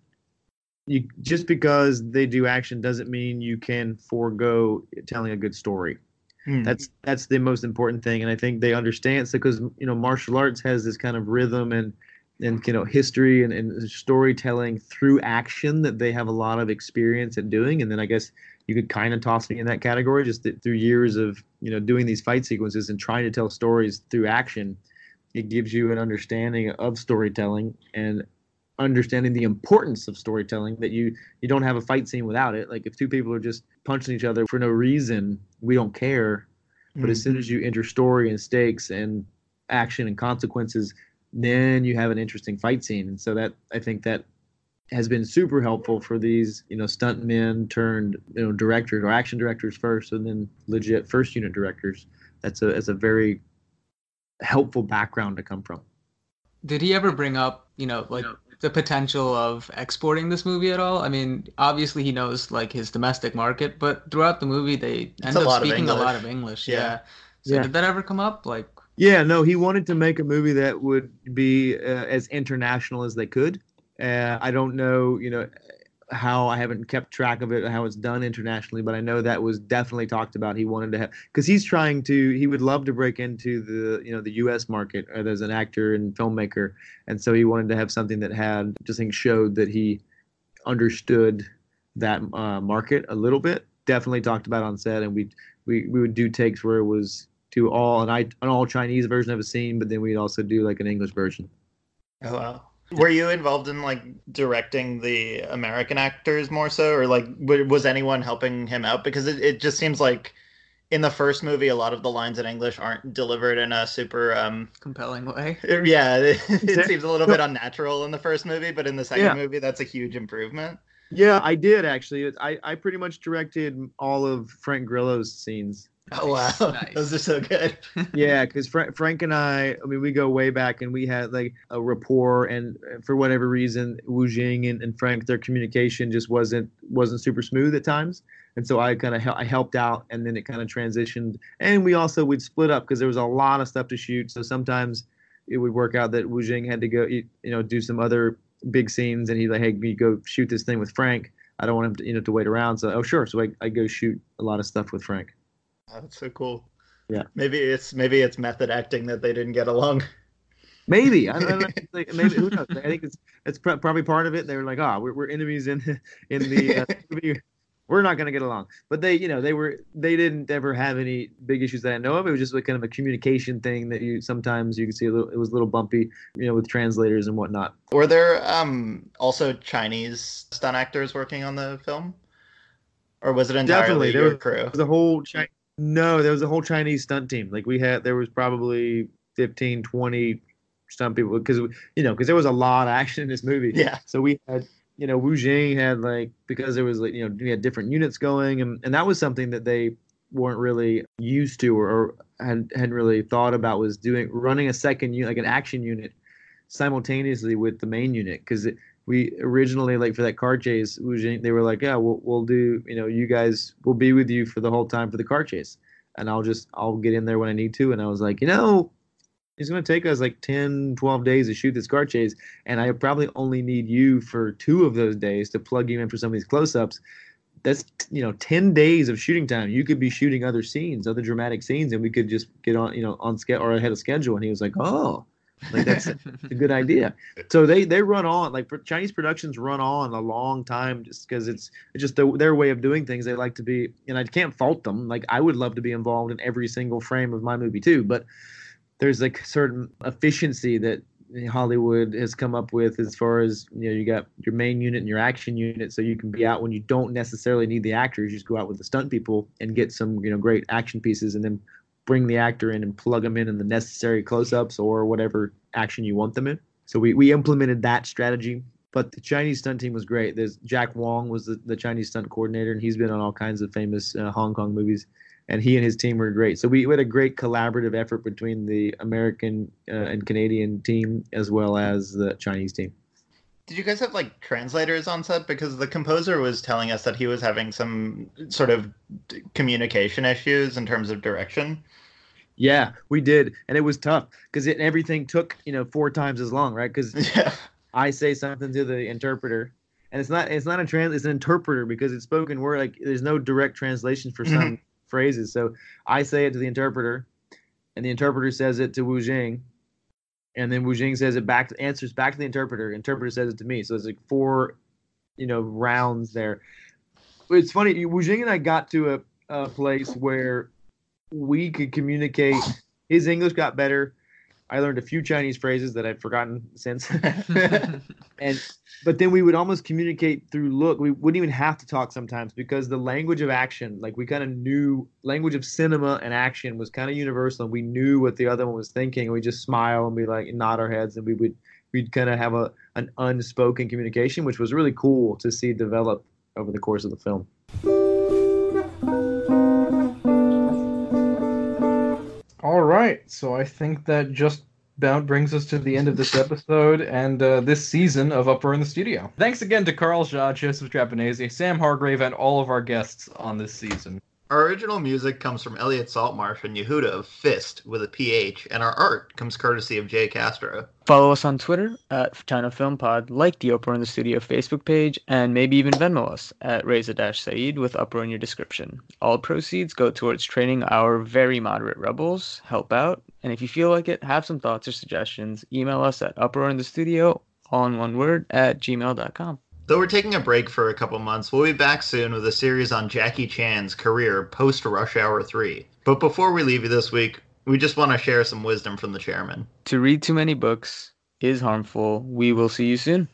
you just because they do action doesn't mean you can forego telling a good story. Mm. That's that's the most important thing, and I think they understand. So because you know martial arts has this kind of rhythm and and you know history and, and storytelling through action that they have a lot of experience at doing, and then I guess you could kind of toss me in that category just through years of you know doing these fight sequences and trying to tell stories through action. It gives you an understanding of storytelling and understanding the importance of storytelling that you you don't have a fight scene without it. Like if two people are just punching each other for no reason we don't care. But mm-hmm. as soon as you enter story and stakes and action and consequences then you have an interesting fight scene. And so that i think that has been super helpful for these you know stunt men turned you know directors or action directors first and then legit first unit directors. That's a that's a very helpful background to come from did he ever bring up you know like the potential of exporting this movie at all? I mean, obviously he knows like his domestic market, but throughout the movie they end up speaking a lot of English. Yeah. yeah. So yeah. did that ever come up? Like Yeah, no, he wanted to make a movie that would be uh, as international as they could. Uh, I don't know, you know, how I haven't kept track of it, how it's done internationally, but I know that was definitely talked about. He wanted to have because he's trying to, he would love to break into the, you know, the U.S. market as an actor and filmmaker, and so he wanted to have something that had just think showed that he understood that uh, market a little bit. Definitely talked about on set, and we we we would do takes where it was to all an, an all Chinese version of a scene, but then we'd also do like an English version. Oh wow. Were you involved in like directing the American actors more so, or like was anyone helping him out? Because it, it just seems like in the first movie, a lot of the lines in English aren't delivered in a super um Compelling way. <laughs> yeah. <laughs> It, it seems a little bit unnatural in the first movie, but in the second Yeah. movie, that's a huge improvement. Yeah, I did actually. I, I pretty much directed all of Frank Grillo's scenes. Oh wow, <laughs> Nice. those are so good. <laughs> Yeah, because Fra- Frank and I, I mean, we go way back, and we had like a rapport. And for whatever reason, Wu Jing and, and Frank, their communication just wasn't wasn't super smooth at times. And so I kind of hel- I helped out, and then it kind of transitioned. And we also would split up because there was a lot of stuff to shoot. So sometimes it would work out that Wu Jing had to go, you you know, do some other big scenes, and he's like, "Hey, you go shoot this thing with Frank." I don't want him to, you know, to wait around. So, oh, sure. So I, I go shoot a lot of stuff with Frank. Oh, that's so cool. Yeah. Maybe it's maybe it's method acting that they didn't get along. Maybe I don't know. <laughs> Like, maybe who knows? I think it's it's probably part of it. They were like, "Ah, we're, we're enemies in in the uh, <laughs> movie. We're not gonna get along." But they, you know, they were they didn't ever have any big issues that I know of. It was just like kind of a communication thing that you sometimes you could see a little. It was a little bumpy, you know, with translators and whatnot. Were there um also Chinese stunt actors working on the film, or was it entirely Definitely, there your was- crew? There was a whole Chi- no, there was a whole Chinese stunt team. Like we had, there was probably 15, 20 stunt people because you know because there was a lot of action in this movie. Yeah. So we had, you know, Wu Jing had like because there was like you know we had different units going and and that was something that they weren't really used to or, or had hadn't really thought about was doing running a second unit like an action unit simultaneously with the main unit because we originally like for that car chase they were like yeah we'll, we'll do you know you guys will be with you for the whole time for the car chase. And I'll just I'll get in there when I need to and I was like you know it's going to take us like 10 12 days to shoot this car chase and I probably only need you for two of those days to plug you in for some of these close-ups. That's you know 10 days of shooting time. You could be shooting other scenes other dramatic scenes and we could just get on you know on schedule or ahead of schedule. And he was like oh like that's a good idea. So they they run on like chinese productions run on a long time just because it's just the, their way of doing things. They like to be and i can't fault them. Like i would love to be involved in every single frame of my movie too but there's like a certain efficiency that Hollywood has come up with as far as you know you got your main unit and your action unit so you can be out when you don't necessarily need the actors. You just go out with the stunt people and get some you know great action pieces and then bring the actor in and plug them in in the necessary close-ups or whatever action you want them in so we, we implemented that strategy but the Chinese stunt team was great. There's Jack Wong was the, the Chinese stunt coordinator, and he's been on all kinds of famous uh, Hong Kong movies. And he and his team were great. So we, we had a great collaborative effort between the American uh, and Canadian team as well as the Chinese team. Did you guys have like translators on set? Because the composer was telling us that he was having some sort of d- communication issues in terms of direction. Yeah, we did, and it was tough because everything took you know four times as long, right? Because <laughs> Yeah. I say something to the interpreter, and it's not it's not a trans it's an interpreter because it's spoken word like there's no direct translation for some mm-hmm. phrases. So I say it to the interpreter, and the interpreter says it to Wu Jing, and then Wu Jing says it back answers back to the interpreter. Interpreter says it to me. So it's like four, you know, rounds there. It's funny. Wu Jing and I got to a, a place where we could communicate. His English got better. I learned a few Chinese phrases that I've forgotten since. <laughs> <laughs> and but then we would almost communicate through look. We wouldn't even have to talk sometimes because the language of action, like we kind of knew language of cinema and action was kind of universal and we knew what the other one was thinking. We just smile and we like nod our heads and we would we'd kind of have a an unspoken communication, which was really cool to see develop over the course of the film. All right, so I think that just about brings us to the end of this episode and uh, this season of Uproar in the Studio. Thanks again to Carl Shaw, Joseph Trapanese, Sam Hargrave, and all of our guests on this season. Our original music comes from Elliot Saltmarsh and Yehuda of Fist with a PH, and our art comes courtesy of Jay Castro. Follow us on Twitter at China Film Pod, like the Uproar in the Studio Facebook page, and maybe even Venmo us at Reza Saeed with Uproar in your description. All proceeds go towards training our very moderate rebels. Help out. And if you feel like it, have some thoughts or suggestions, email us at Uproar in the Studio, all in one word, at gmail.com. Though we're taking a break for a couple months, we'll be back soon with a series on Jackie Chan's career post Rush Hour 3. But before we leave you this week, we just want to share some wisdom from the chairman. To read too many books is harmful. We will see you soon.